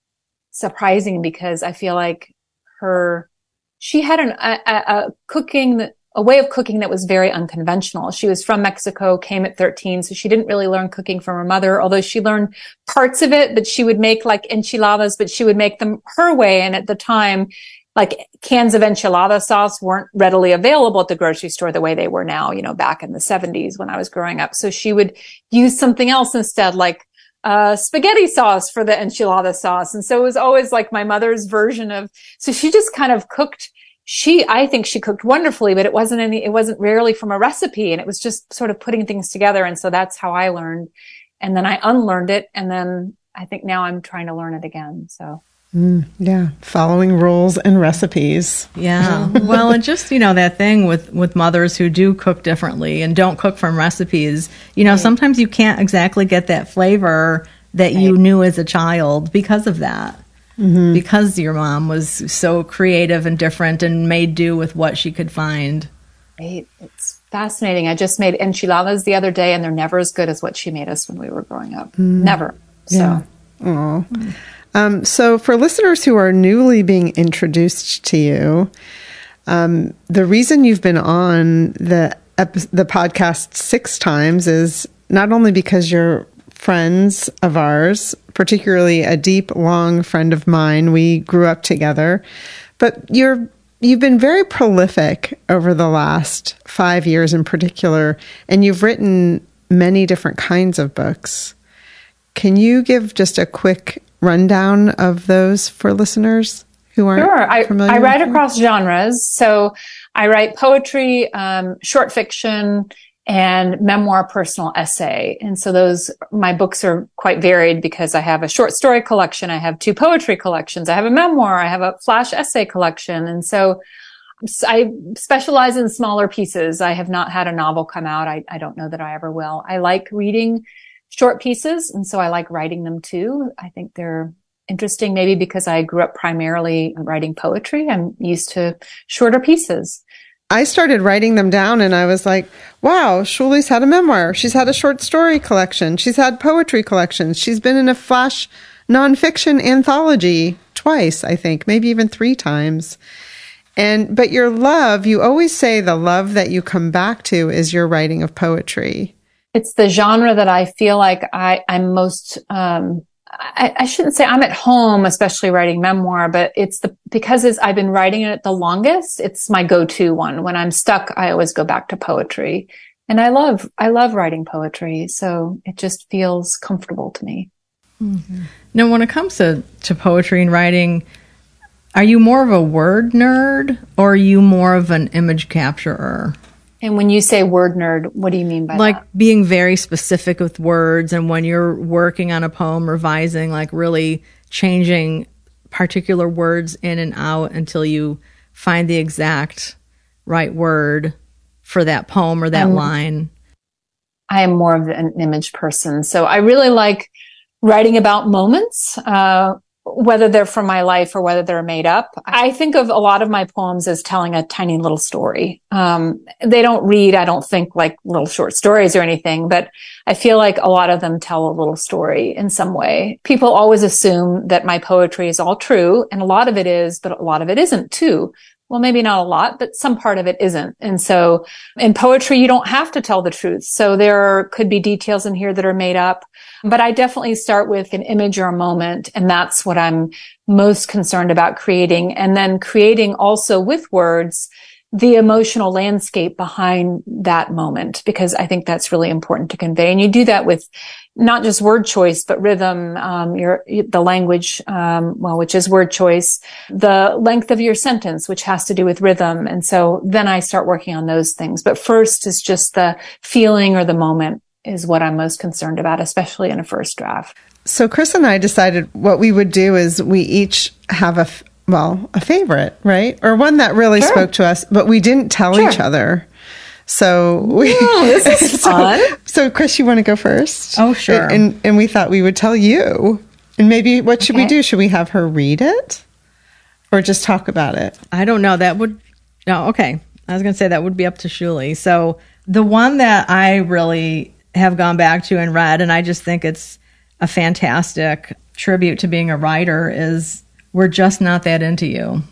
surprising because I feel like her, she had an, a, a cooking a way of cooking that was very unconventional. She was from Mexico, came at 13, so she didn't really learn cooking from her mother, although she learned parts of it, but she would make like enchiladas, but she would make them her way. And at the time, like cans of enchilada sauce weren't readily available at the grocery store the way they were now, you know, back in the 70s when I was growing up. So she would use something else instead, like uh, spaghetti sauce for the enchilada sauce. And so it was always like my mother's version of, so she just kind of cooked she, I think she cooked wonderfully, but it wasn't any, it wasn't rarely from a recipe and it was just sort of putting things together. And so that's how I learned. And then I unlearned it. And then I think now I'm trying to learn it again. So. Mm, yeah, following rules and recipes. Yeah. well, and just, you know, that thing with with mothers who do cook differently and don't cook from recipes, you know, right. sometimes you can't exactly get that flavor that right. you knew as a child because of that mm-hmm. because your mom was so creative and different and made do with what she could find. Right. It's fascinating. I just made enchiladas the other day and they're never as good as what she made us when we were growing up. Mm. Never. So. Yeah. Um, so, for listeners who are newly being introduced to you, um, the reason you've been on the the podcast six times is not only because you're friends of ours, particularly a deep, long friend of mine. We grew up together, but you're you've been very prolific over the last five years in particular, and you've written many different kinds of books. Can you give just a quick rundown of those for listeners who aren't sure. I, familiar? I write across genres, so I write poetry, um, short fiction, and memoir personal essay. And so those, my books are quite varied because I have a short story collection. I have two poetry collections. I have a memoir. I have a flash essay collection. And so I specialize in smaller pieces. I have not had a novel come out. I, I don't know that I ever will. I like reading short pieces. And so I like writing them too. I think they're interesting, maybe because I grew up primarily writing poetry. I'm used to shorter pieces. I started writing them down and I was like, wow, Shuly's had a memoir. She's had a short story collection. She's had poetry collections. She's been in a flash nonfiction anthology twice, I think, maybe even three times. And, but your love, you always say the love that you come back to is your writing of poetry. It's the genre that I feel like I, I'm most, um, I, I, shouldn't say I'm at home, especially writing memoir, but it's the, because I've been writing it the longest, it's my go-to one. When I'm stuck, I always go back to poetry. And I love, I love writing poetry. So it just feels comfortable to me. Mm-hmm. Now, when it comes to, to poetry and writing, are you more of a word nerd or are you more of an image capturer? And when you say word nerd, what do you mean by like that? Like being very specific with words and when you're working on a poem, revising, like really changing particular words in and out until you find the exact right word for that poem or that um, line. I am more of an image person. So I really like writing about moments. Uh, whether they're from my life or whether they're made up. I think of a lot of my poems as telling a tiny little story. Um, they don't read, I don't think like little short stories or anything, but I feel like a lot of them tell a little story in some way. People always assume that my poetry is all true and a lot of it is, but a lot of it isn't too well, maybe not a lot, but some part of it isn't. And so in poetry, you don't have to tell the truth. So there could be details in here that are made up, but I definitely start with an image or a moment. And that's what I'm most concerned about creating. And then creating also with words the emotional landscape behind that moment because I think that's really important to convey. And you do that with not just word choice, but rhythm, um, your, the language, um, well, which is word choice, the length of your sentence, which has to do with rhythm. And so then I start working on those things. But first is just the feeling or the moment is what I'm most concerned about, especially in a first draft. So Chris and I decided what we would do is we each have a, well, a favorite, right? Or one that really sure. spoke to us, but we didn't tell sure. each other. So we, this is fun. So, so, Chris, you want to go first? Oh, sure. And and we thought we would tell you. And maybe what should okay. we do? Should we have her read it, or just talk about it? I don't know. That would. No, okay. I was going to say that would be up to Shuly. So the one that I really have gone back to and read, and I just think it's a fantastic tribute to being a writer is we're just not that into you.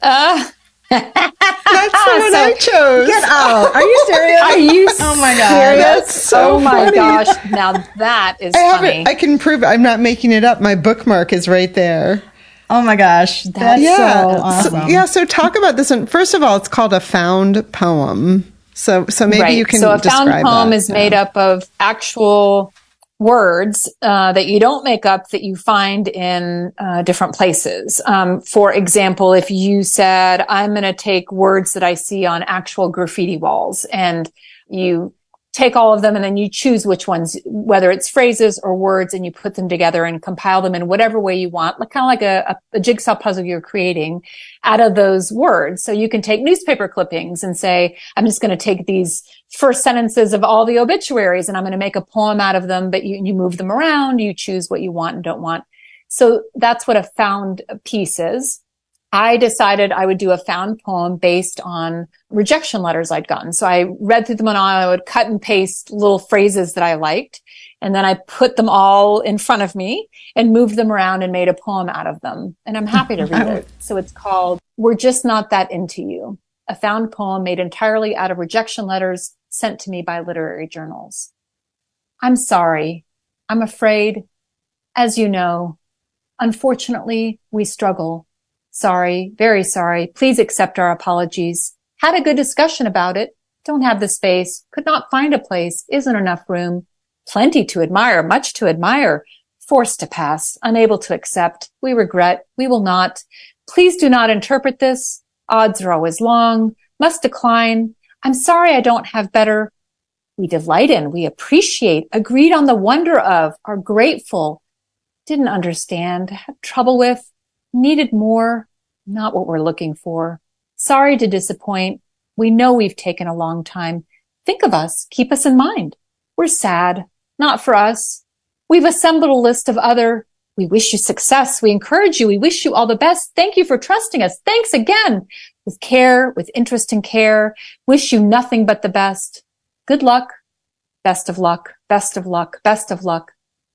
Uh. That's the one so, I chose. Get out. Are you serious? Are you Oh my god. That's so oh my funny. gosh. Now that is I have funny. I can prove it. I'm not making it up. My bookmark is right there. Oh my gosh. That's yeah. so awesome. So, yeah, so talk about this one. First of all, it's called a found poem. So so maybe right. you can So a found poem that. is made up of actual words uh, that you don't make up that you find in uh, different places. Um, for example, if you said, "I'm going to take words that I see on actual graffiti walls," and you take all of them and then you choose which ones, whether it's phrases or words, and you put them together and compile them in whatever way you want, like kind of like a, a, a, jigsaw puzzle you're creating out of those words. So you can take newspaper clippings and say, I'm just going to take these first sentences of all the obituaries and I'm going to make a poem out of them, but you, you move them around, you choose what you want and don't want. So that's what a found piece is. I decided I would do a found poem based on rejection letters I'd gotten. So I read through them and I would cut and paste little phrases that I liked. And then I put them all in front of me and moved them around and made a poem out of them. And I'm happy to read it. So it's called We're Just Not That Into You, a found poem made entirely out of rejection letters sent to me by literary journals. I'm sorry. I'm afraid. As you know, unfortunately, we struggle Sorry, very sorry. Please accept our apologies. Had a good discussion about it. Don't have the space. Could not find a place. Isn't enough room. Plenty to admire, much to admire. Forced to pass, unable to accept. We regret. We will not. Please do not interpret this. Odds are always long. Must decline. I'm sorry I don't have better. we delight in, we appreciate, agreed on the wonder of, are grateful, didn't understand, had trouble with, needed more, not what we're looking for. Sorry to disappoint. We know we've taken a long time. Think of us. Keep us in mind. We're sad. Not for us. We've assembled a list of other. We wish you success. We encourage you. We wish you all the best. Thank you for trusting us. Thanks again. With care, with interest and care. Wish you nothing but the best. Good luck. Best of luck. Best of luck. Best of luck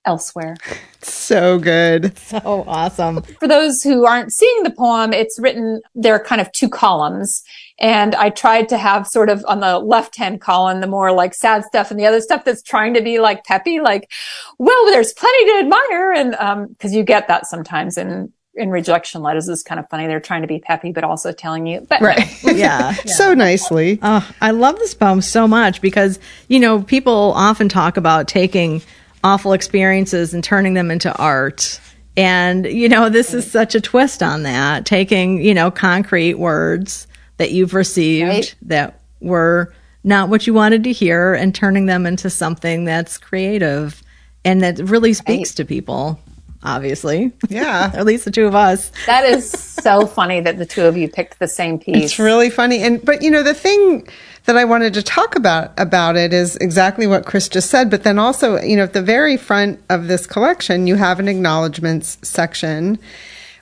elsewhere. So good. So awesome. For those who aren't seeing the poem, it's written, there are kind of two columns. And I tried to have sort of on the left hand column, the more like sad stuff and the other stuff that's trying to be like peppy, like, well, there's plenty to admire. And, um, cause you get that sometimes in, in rejection letters is kind of funny. They're trying to be peppy, but also telling you, but right. yeah. yeah. So nicely. Oh, I love this poem so much because, you know, people often talk about taking awful experiences and turning them into art. And, you know, this is such a twist on that, taking, you know, concrete words that you've received right. that were not what you wanted to hear and turning them into something that's creative and that really speaks right. to people obviously. Yeah. at least the two of us. That is so funny that the two of you picked the same piece. It's really funny. And but you know, the thing that I wanted to talk about about it is exactly what Chris just said, but then also, you know, at the very front of this collection, you have an acknowledgments section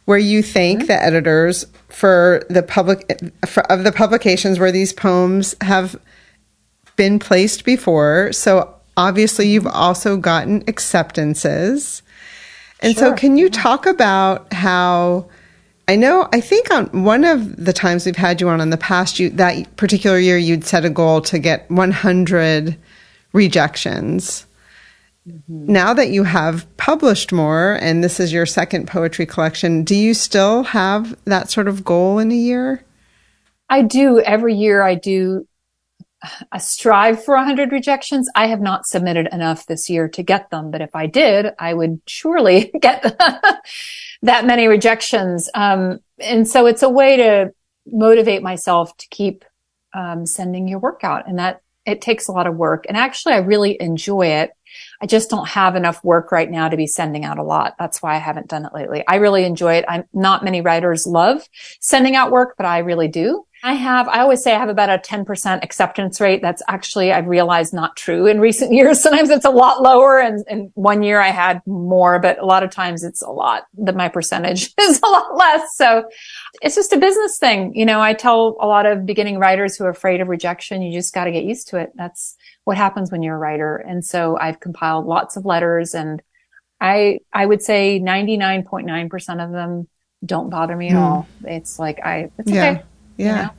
where you thank mm-hmm. the editors for the public for, of the publications where these poems have been placed before. So obviously you've also gotten acceptances. And sure. so can you talk about how I know, I think on one of the times we've had you on in the past, you that particular year you'd set a goal to get 100 rejections. Mm-hmm. Now that you have published more and this is your second poetry collection, do you still have that sort of goal in a year? I do. Every year I do I strive for 100 rejections. I have not submitted enough this year to get them, but if I did, I would surely get that many rejections. Um, and so it's a way to motivate myself to keep um, sending your work out, and that it takes a lot of work. And actually, I really enjoy it. I just don't have enough work right now to be sending out a lot. That's why I haven't done it lately. I really enjoy it. I'm not many writers love sending out work, but I really do. I have, I always say I have about a 10% acceptance rate. That's actually, I've realized not true in recent years. Sometimes it's a lot lower and, and one year I had more, but a lot of times it's a lot that my percentage is a lot less. So it's just a business thing. You know, I tell a lot of beginning writers who are afraid of rejection, you just got to get used to it. That's what happens when you're a writer. And so I've compiled lots of letters and I, I would say 99.9% of them don't bother me at mm. all. It's like I, it's okay. Yeah. You know?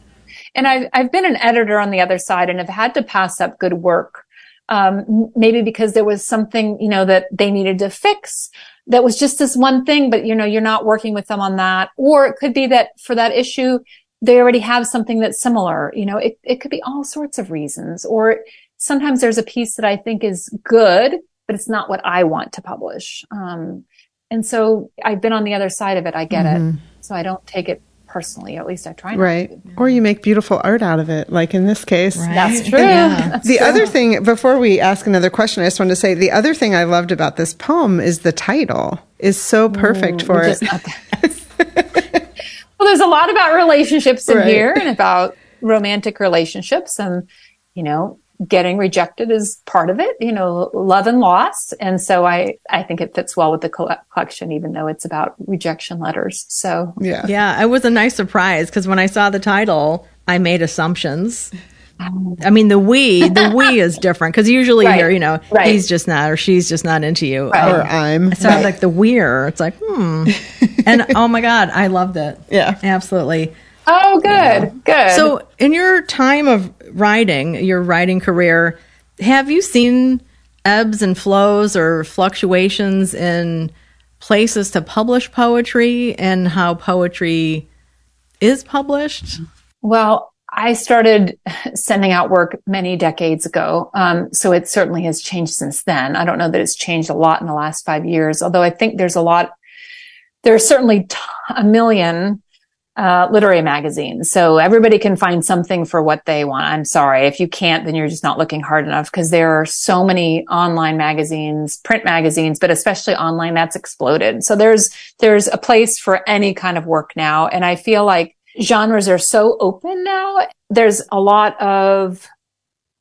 And I've, I've been an editor on the other side and have had to pass up good work. Um, maybe because there was something, you know, that they needed to fix that was just this one thing, but you know, you're not working with them on that. Or it could be that for that issue, they already have something that's similar. You know, it, it could be all sorts of reasons. Or sometimes there's a piece that I think is good, but it's not what I want to publish. Um, and so I've been on the other side of it. I get mm-hmm. it. So I don't take it personally. At least I try. Right. To. Or you make beautiful art out of it, like in this case. Right. That's true. Yeah. That's the true. other thing, before we ask another question, I just wanted to say the other thing I loved about this poem is the title is so perfect Ooh, for it. well, there's a lot about relationships in right. here and about romantic relationships and you know getting rejected is part of it, you know, love and loss. And so I, I think it fits well with the collection, even though it's about rejection letters. So yeah. Yeah. It was a nice surprise because when I saw the title, I made assumptions. I mean, the we, the we is different because usually right. here, you know, right. he's just not or she's just not into you. Right. Or I'm. So right. like the we're. It's like, hmm. and oh my God, I loved it. Yeah. Absolutely. Oh, good, yeah. good. So, in your time of writing, your writing career, have you seen ebbs and flows or fluctuations in places to publish poetry and how poetry is published? Well, I started sending out work many decades ago. Um, so it certainly has changed since then. I don't know that it's changed a lot in the last five years, although I think there's a lot, there are certainly t- a million uh, literary magazines. So everybody can find something for what they want. I'm sorry. If you can't, then you're just not looking hard enough because there are so many online magazines, print magazines, but especially online that's exploded. So there's, there's a place for any kind of work now. And I feel like genres are so open now. There's a lot of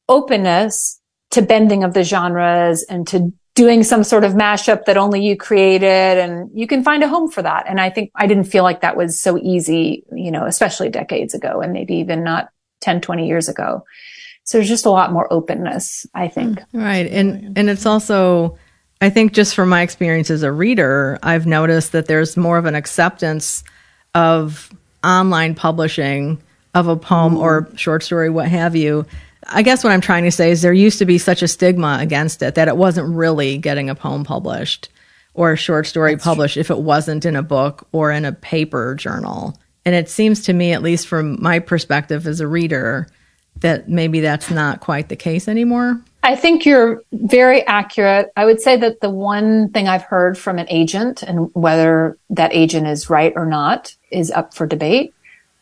openness to bending of the genres and to doing some sort of mashup that only you created and you can find a home for that. And I think I didn't feel like that was so easy, you know, especially decades ago and maybe even not 10, 20 years ago. So there's just a lot more openness, I think. Mm, right. And, and it's also, I think just from my experience as a reader, I've noticed that there's more of an acceptance of online publishing of a poem or short story, what have you, I guess what I'm trying to say is there used to be such a stigma against it that it wasn't really getting a poem published or a short story That's published true. if it wasn't in a book or in a paper journal. And it seems to me, at least from my perspective as a reader, that maybe that's not quite the case anymore. I think you're very accurate. I would say that the one thing I've heard from an agent and whether that agent is right or not is up for debate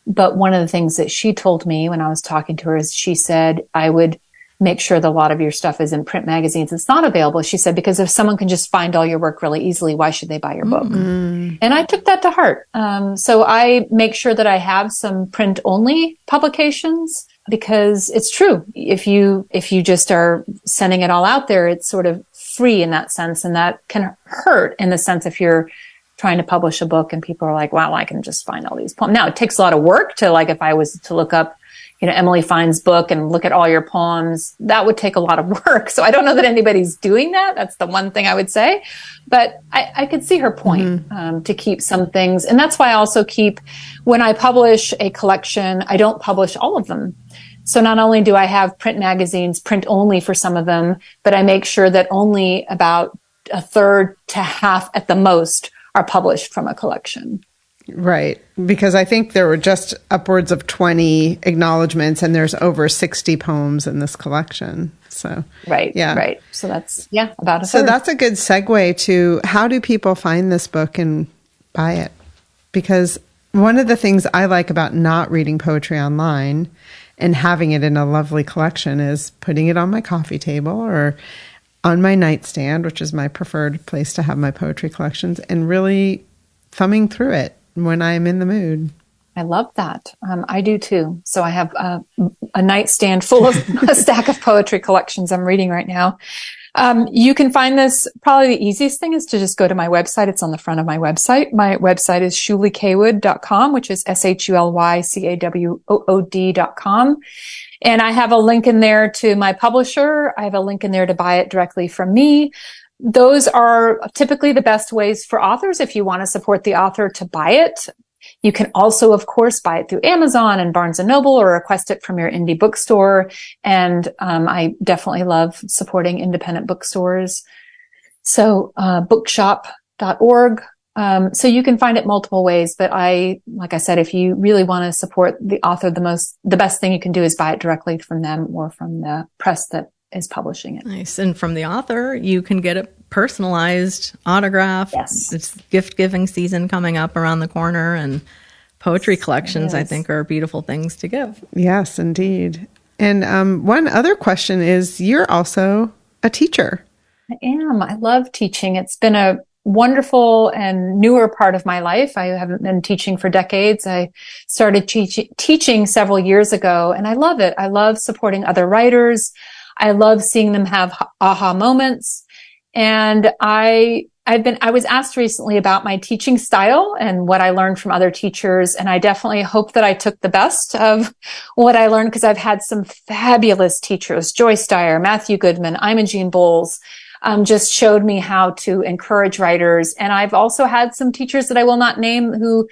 but one of the things that she told me when I was talking to her is she said, I would make sure that a lot of your stuff is in print magazines. It's not available. She said, because if someone can just find all your work really easily, why should they buy your book? Mm-hmm. And I took that to heart. Um, so I make sure that I have some print only publications because it's true. If you, if you just are sending it all out there, it's sort of free in that sense. And that can hurt in the sense if you're trying to publish a book and people are like, wow, I can just find all these poems. Now it takes a lot of work to like, if I was to look up, you know, Emily Fine's book and look at all your poems, that would take a lot of work. So I don't know that anybody's doing that. That's the one thing I would say, but I, I could see her point, mm-hmm. um, to keep some things. And that's why I also keep, when I publish a collection, I don't publish all of them. So not only do I have print magazines, print only for some of them, but I make sure that only about a third to half at the most are published from a collection. Right. Because I think there were just upwards of 20 acknowledgments and there's over 60 poems in this collection. So, right. Yeah. Right. So that's, yeah, about a So that's a good segue to how do people find this book and buy it? Because one of the things I like about not reading poetry online and having it in a lovely collection is putting it on my coffee table or on my nightstand, which is my preferred place to have my poetry collections, and really thumbing through it when I'm in the mood. I love that. Um, I do too. So I have a, a nightstand full of a stack of poetry collections I'm reading right now. Um, you can find this. Probably the easiest thing is to just go to my website. It's on the front of my website. My website is shulycawood.com, which is S-H-U-L-Y-C-A-W-O-O-D.com. And I have a link in there to my publisher. I have a link in there to buy it directly from me. Those are typically the best ways for authors if you want to support the author to buy it. You can also, of course, buy it through Amazon and Barnes and Noble or request it from your indie bookstore. And um, I definitely love supporting independent bookstores. So uh, bookshop.org um, so you can find it multiple ways, but I, like I said, if you really want to support the author, the most, the best thing you can do is buy it directly from them or from the press that is publishing it. Nice. And from the author, you can get a personalized autograph. Yes. It's gift giving season coming up around the corner and poetry collections, I think, are beautiful things to give. Yes, indeed. And um, one other question is you're also a teacher. I am. I love teaching. It's been a wonderful and newer part of my life. I haven't been teaching for decades. I started teach- teaching several years ago and I love it. I love supporting other writers. I love seeing them have aha moments. And I, I've been, I was asked recently about my teaching style and what I learned from other teachers. And I definitely hope that I took the best of what I learned because I've had some fabulous teachers, Joyce Dyer, Matthew Goodman, Imogene Bowles, um, just showed me how to encourage writers. And I've also had some teachers that I will not name who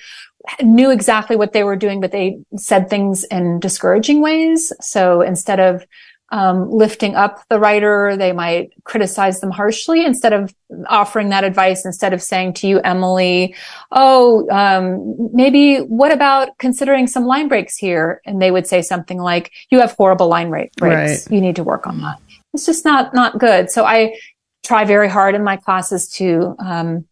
knew exactly what they were doing, but they said things in discouraging ways. So instead of um, lifting up the writer, they might criticize them harshly instead of offering that advice. Instead of saying to you, Emily, "Oh, um, maybe what about considering some line breaks here?" And they would say something like, "You have horrible line rate breaks. Right. You need to work on that." It's just not not good. So I try very hard in my classes to um,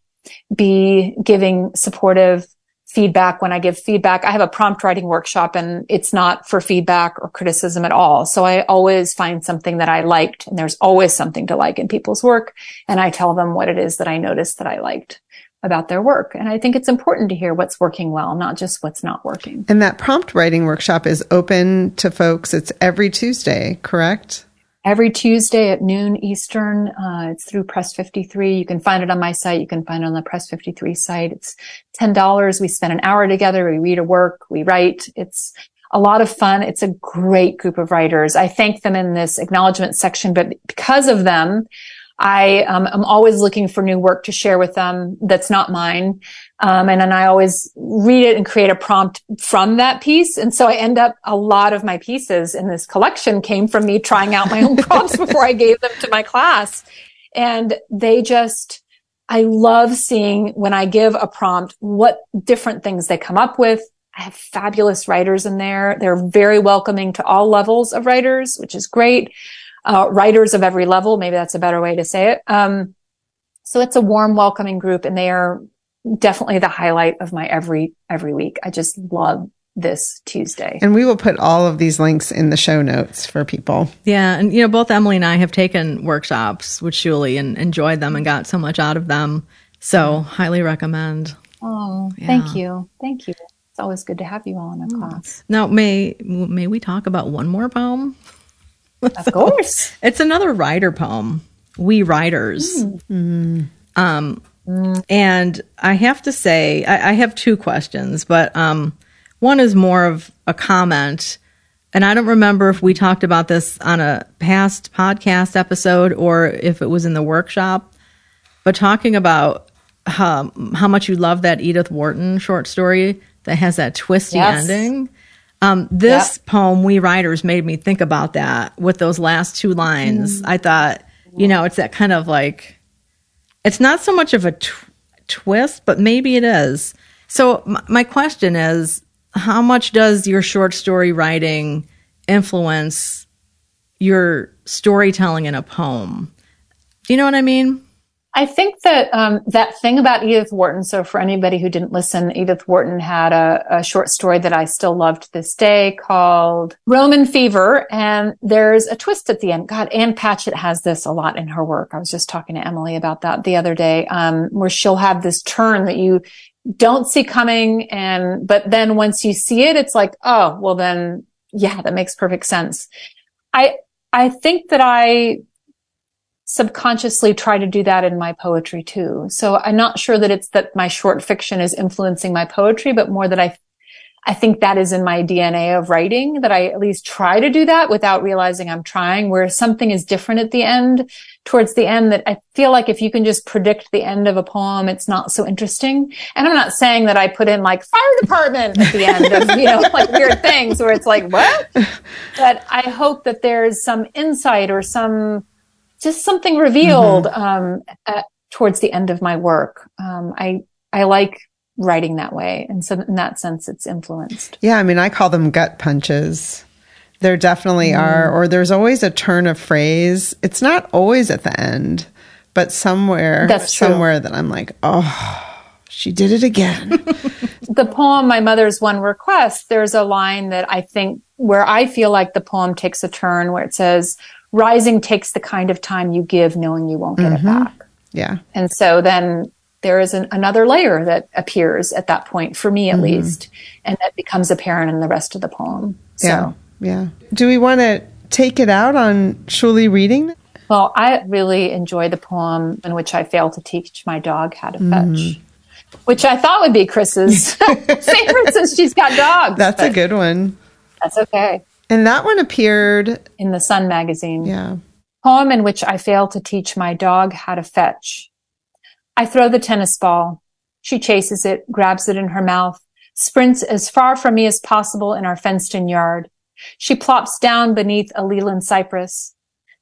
be giving supportive feedback when I give feedback. I have a prompt writing workshop and it's not for feedback or criticism at all. So I always find something that I liked and there's always something to like in people's work. And I tell them what it is that I noticed that I liked about their work. And I think it's important to hear what's working well, not just what's not working. And that prompt writing workshop is open to folks. It's every Tuesday, correct? Every Tuesday at noon Eastern. Uh, it's through Press 53. You can find it on my site. You can find it on the Press 53 site. It's $10. We spend an hour together. We read a work. We write. It's a lot of fun. It's a great group of writers. I thank them in this acknowledgement section, but because of them, I um, am always looking for new work to share with them that's not mine. Um, and then I always read it and create a prompt from that piece. And so I end up a lot of my pieces in this collection came from me trying out my own prompts before I gave them to my class. And they just, I love seeing when I give a prompt, what different things they come up with. I have fabulous writers in there. They're very welcoming to all levels of writers, which is great uh, writers of every level. Maybe that's a better way to say it. Um, so it's a warm, welcoming group and they are definitely the highlight of my every, every week. I just love this Tuesday. And we will put all of these links in the show notes for people. Yeah. And, you know, both Emily and I have taken workshops with Shuly and enjoyed them and got so much out of them. So highly recommend. Oh, yeah. thank you. Thank you. It's always good to have you all in a mm. class. Now, may, may we talk about one more poem? Of course. it's another writer poem, We Writers. Mm. Um, mm. And I have to say, I, I have two questions, but um, one is more of a comment. And I don't remember if we talked about this on a past podcast episode or if it was in the workshop, but talking about how, how much you love that Edith Wharton short story that has that twisty yes. ending. Um, this yep. poem, We Writers, made me think about that with those last two lines. Mm. I thought, you know, it's that kind of like, it's not so much of a tw- twist, but maybe it is. So, m- my question is how much does your short story writing influence your storytelling in a poem? Do you know what I mean? I think that um, that thing about Edith Wharton. So, for anybody who didn't listen, Edith Wharton had a, a, short story that I still love to this day called Roman Fever, and there's a twist at the end. God, Ann Patchett has this a lot in her work. I was just talking to Emily about that the other day, um, where she'll have this turn that you don't see coming, and but then once you see it, it's like, oh, well, then yeah, that makes perfect sense. I I think that I subconsciously try to do that in my poetry too. So I'm not sure that it's that my short fiction is influencing my poetry, but more that I, I think that is in my DNA of writing that I at least try to do that without realizing I'm trying where something is different at the end towards the end that I feel like if you can just predict the end of a poem, it's not so interesting. And I'm not saying that I put in like fire department at the end of, you know, like weird things where it's like, what? But I hope that there's some insight or some, just something revealed mm-hmm. um, at, towards the end of my work. Um, I I like writing that way, and so in that sense, it's influenced. Yeah, I mean, I call them gut punches. There definitely mm. are, or there's always a turn of phrase. It's not always at the end, but somewhere, That's somewhere that I'm like, oh, she did it again. the poem, My Mother's One Request, there's a line that I think where I feel like the poem takes a turn where it says, rising takes the kind of time you give knowing you won't get mm-hmm. it back. Yeah. And so then there is an, another layer that appears at that point for me at mm-hmm. least and that becomes apparent in the rest of the poem. So, yeah. Yeah. Do we want to take it out on Shuly reading? Well, I really enjoy the poem in which I fail to teach my dog how to mm-hmm. fetch. Which I thought would be Chris's favorite since she's got dogs. That's a good one. That's okay. And that one appeared in the Sun magazine. Yeah. Poem in which I fail to teach my dog how to fetch. I throw the tennis ball. She chases it, grabs it in her mouth, sprints as far from me as possible in our fenced in yard. She plops down beneath a Leyland cypress.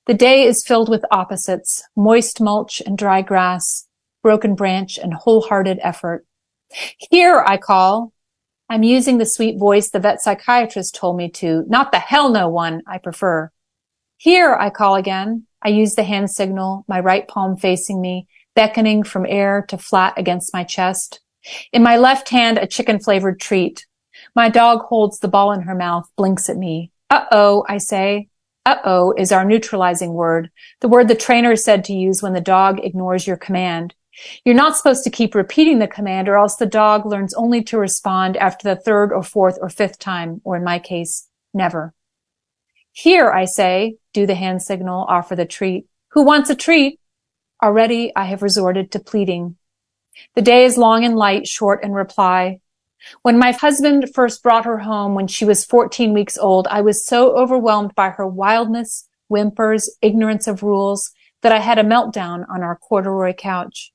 The day is filled with opposites, moist mulch and dry grass, broken branch and wholehearted effort. Here, I call, I'm using the sweet voice the vet psychiatrist told me to, not the hell no one I prefer. Here, I call again. I use the hand signal, my right palm facing me, beckoning from air to flat against my chest. In my left hand, a chicken flavored treat. My dog holds the ball in her mouth, blinks at me. Uh-oh, I say. Uh-oh is our neutralizing word, the word the trainer is said to use when the dog ignores your command. You're not supposed to keep repeating the command or else the dog learns only to respond after the third or fourth or fifth time, or in my case, never. Here, I say, do the hand signal, offer the treat. Who wants a treat? Already I have resorted to pleading. The day is long and light, short in reply. When my husband first brought her home when she was 14 weeks old, I was so overwhelmed by her wildness, whimpers, ignorance of rules, that I had a meltdown on our corduroy couch.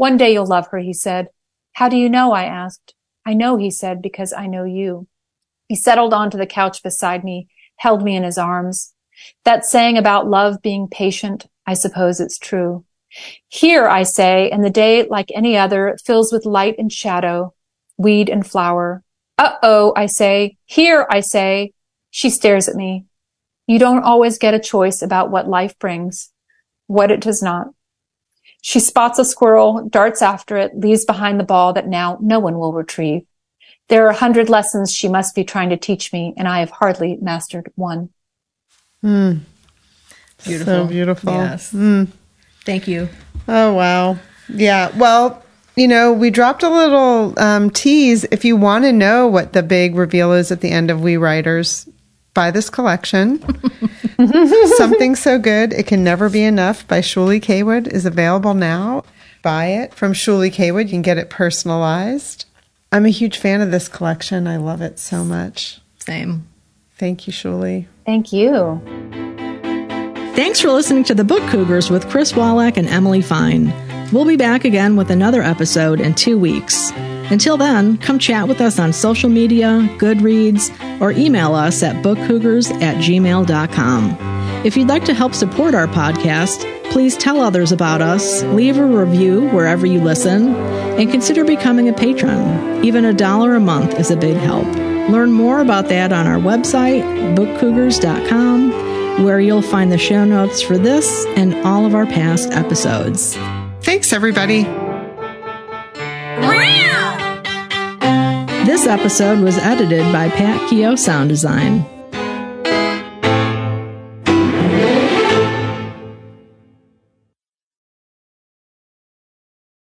One day you'll love her, he said. How do you know? I asked. I know, he said, because I know you. He settled onto the couch beside me, held me in his arms. That saying about love being patient, I suppose it's true. Here, I say, and the day, like any other, fills with light and shadow, weed and flower. Uh-oh, I say. Here, I say. She stares at me. You don't always get a choice about what life brings, what it does not. She spots a squirrel, darts after it, leaves behind the ball that now no one will retrieve. There are a hundred lessons she must be trying to teach me, and I have hardly mastered one. Mm. Beautiful. So beautiful. Yes. Mm. Thank you. Oh, wow. Yeah. Well, you know, we dropped a little um, tease. If you want to know what the big reveal is at the end of We Writers, buy this collection. Something so good it can never be enough by Shuly Cawood is available now. Buy it from Shuly Cawood. You can get it personalized. I'm a huge fan of this collection. I love it so much. Same. Thank you, Shuly. Thank you. Thanks for listening to the Book Cougars with Chris Wallach and Emily Fine. We'll be back again with another episode in two weeks. Until then, come chat with us on social media, Goodreads, or email us at bookcougars at gmail.com. If you'd like to help support our podcast, please tell others about us, leave a review wherever you listen, and consider becoming a patron. Even a dollar a month is a big help. Learn more about that on our website, bookcougars.com, where you'll find the show notes for this and all of our past episodes. Thanks, everybody. This episode was edited by Pat Keogh Sound Design.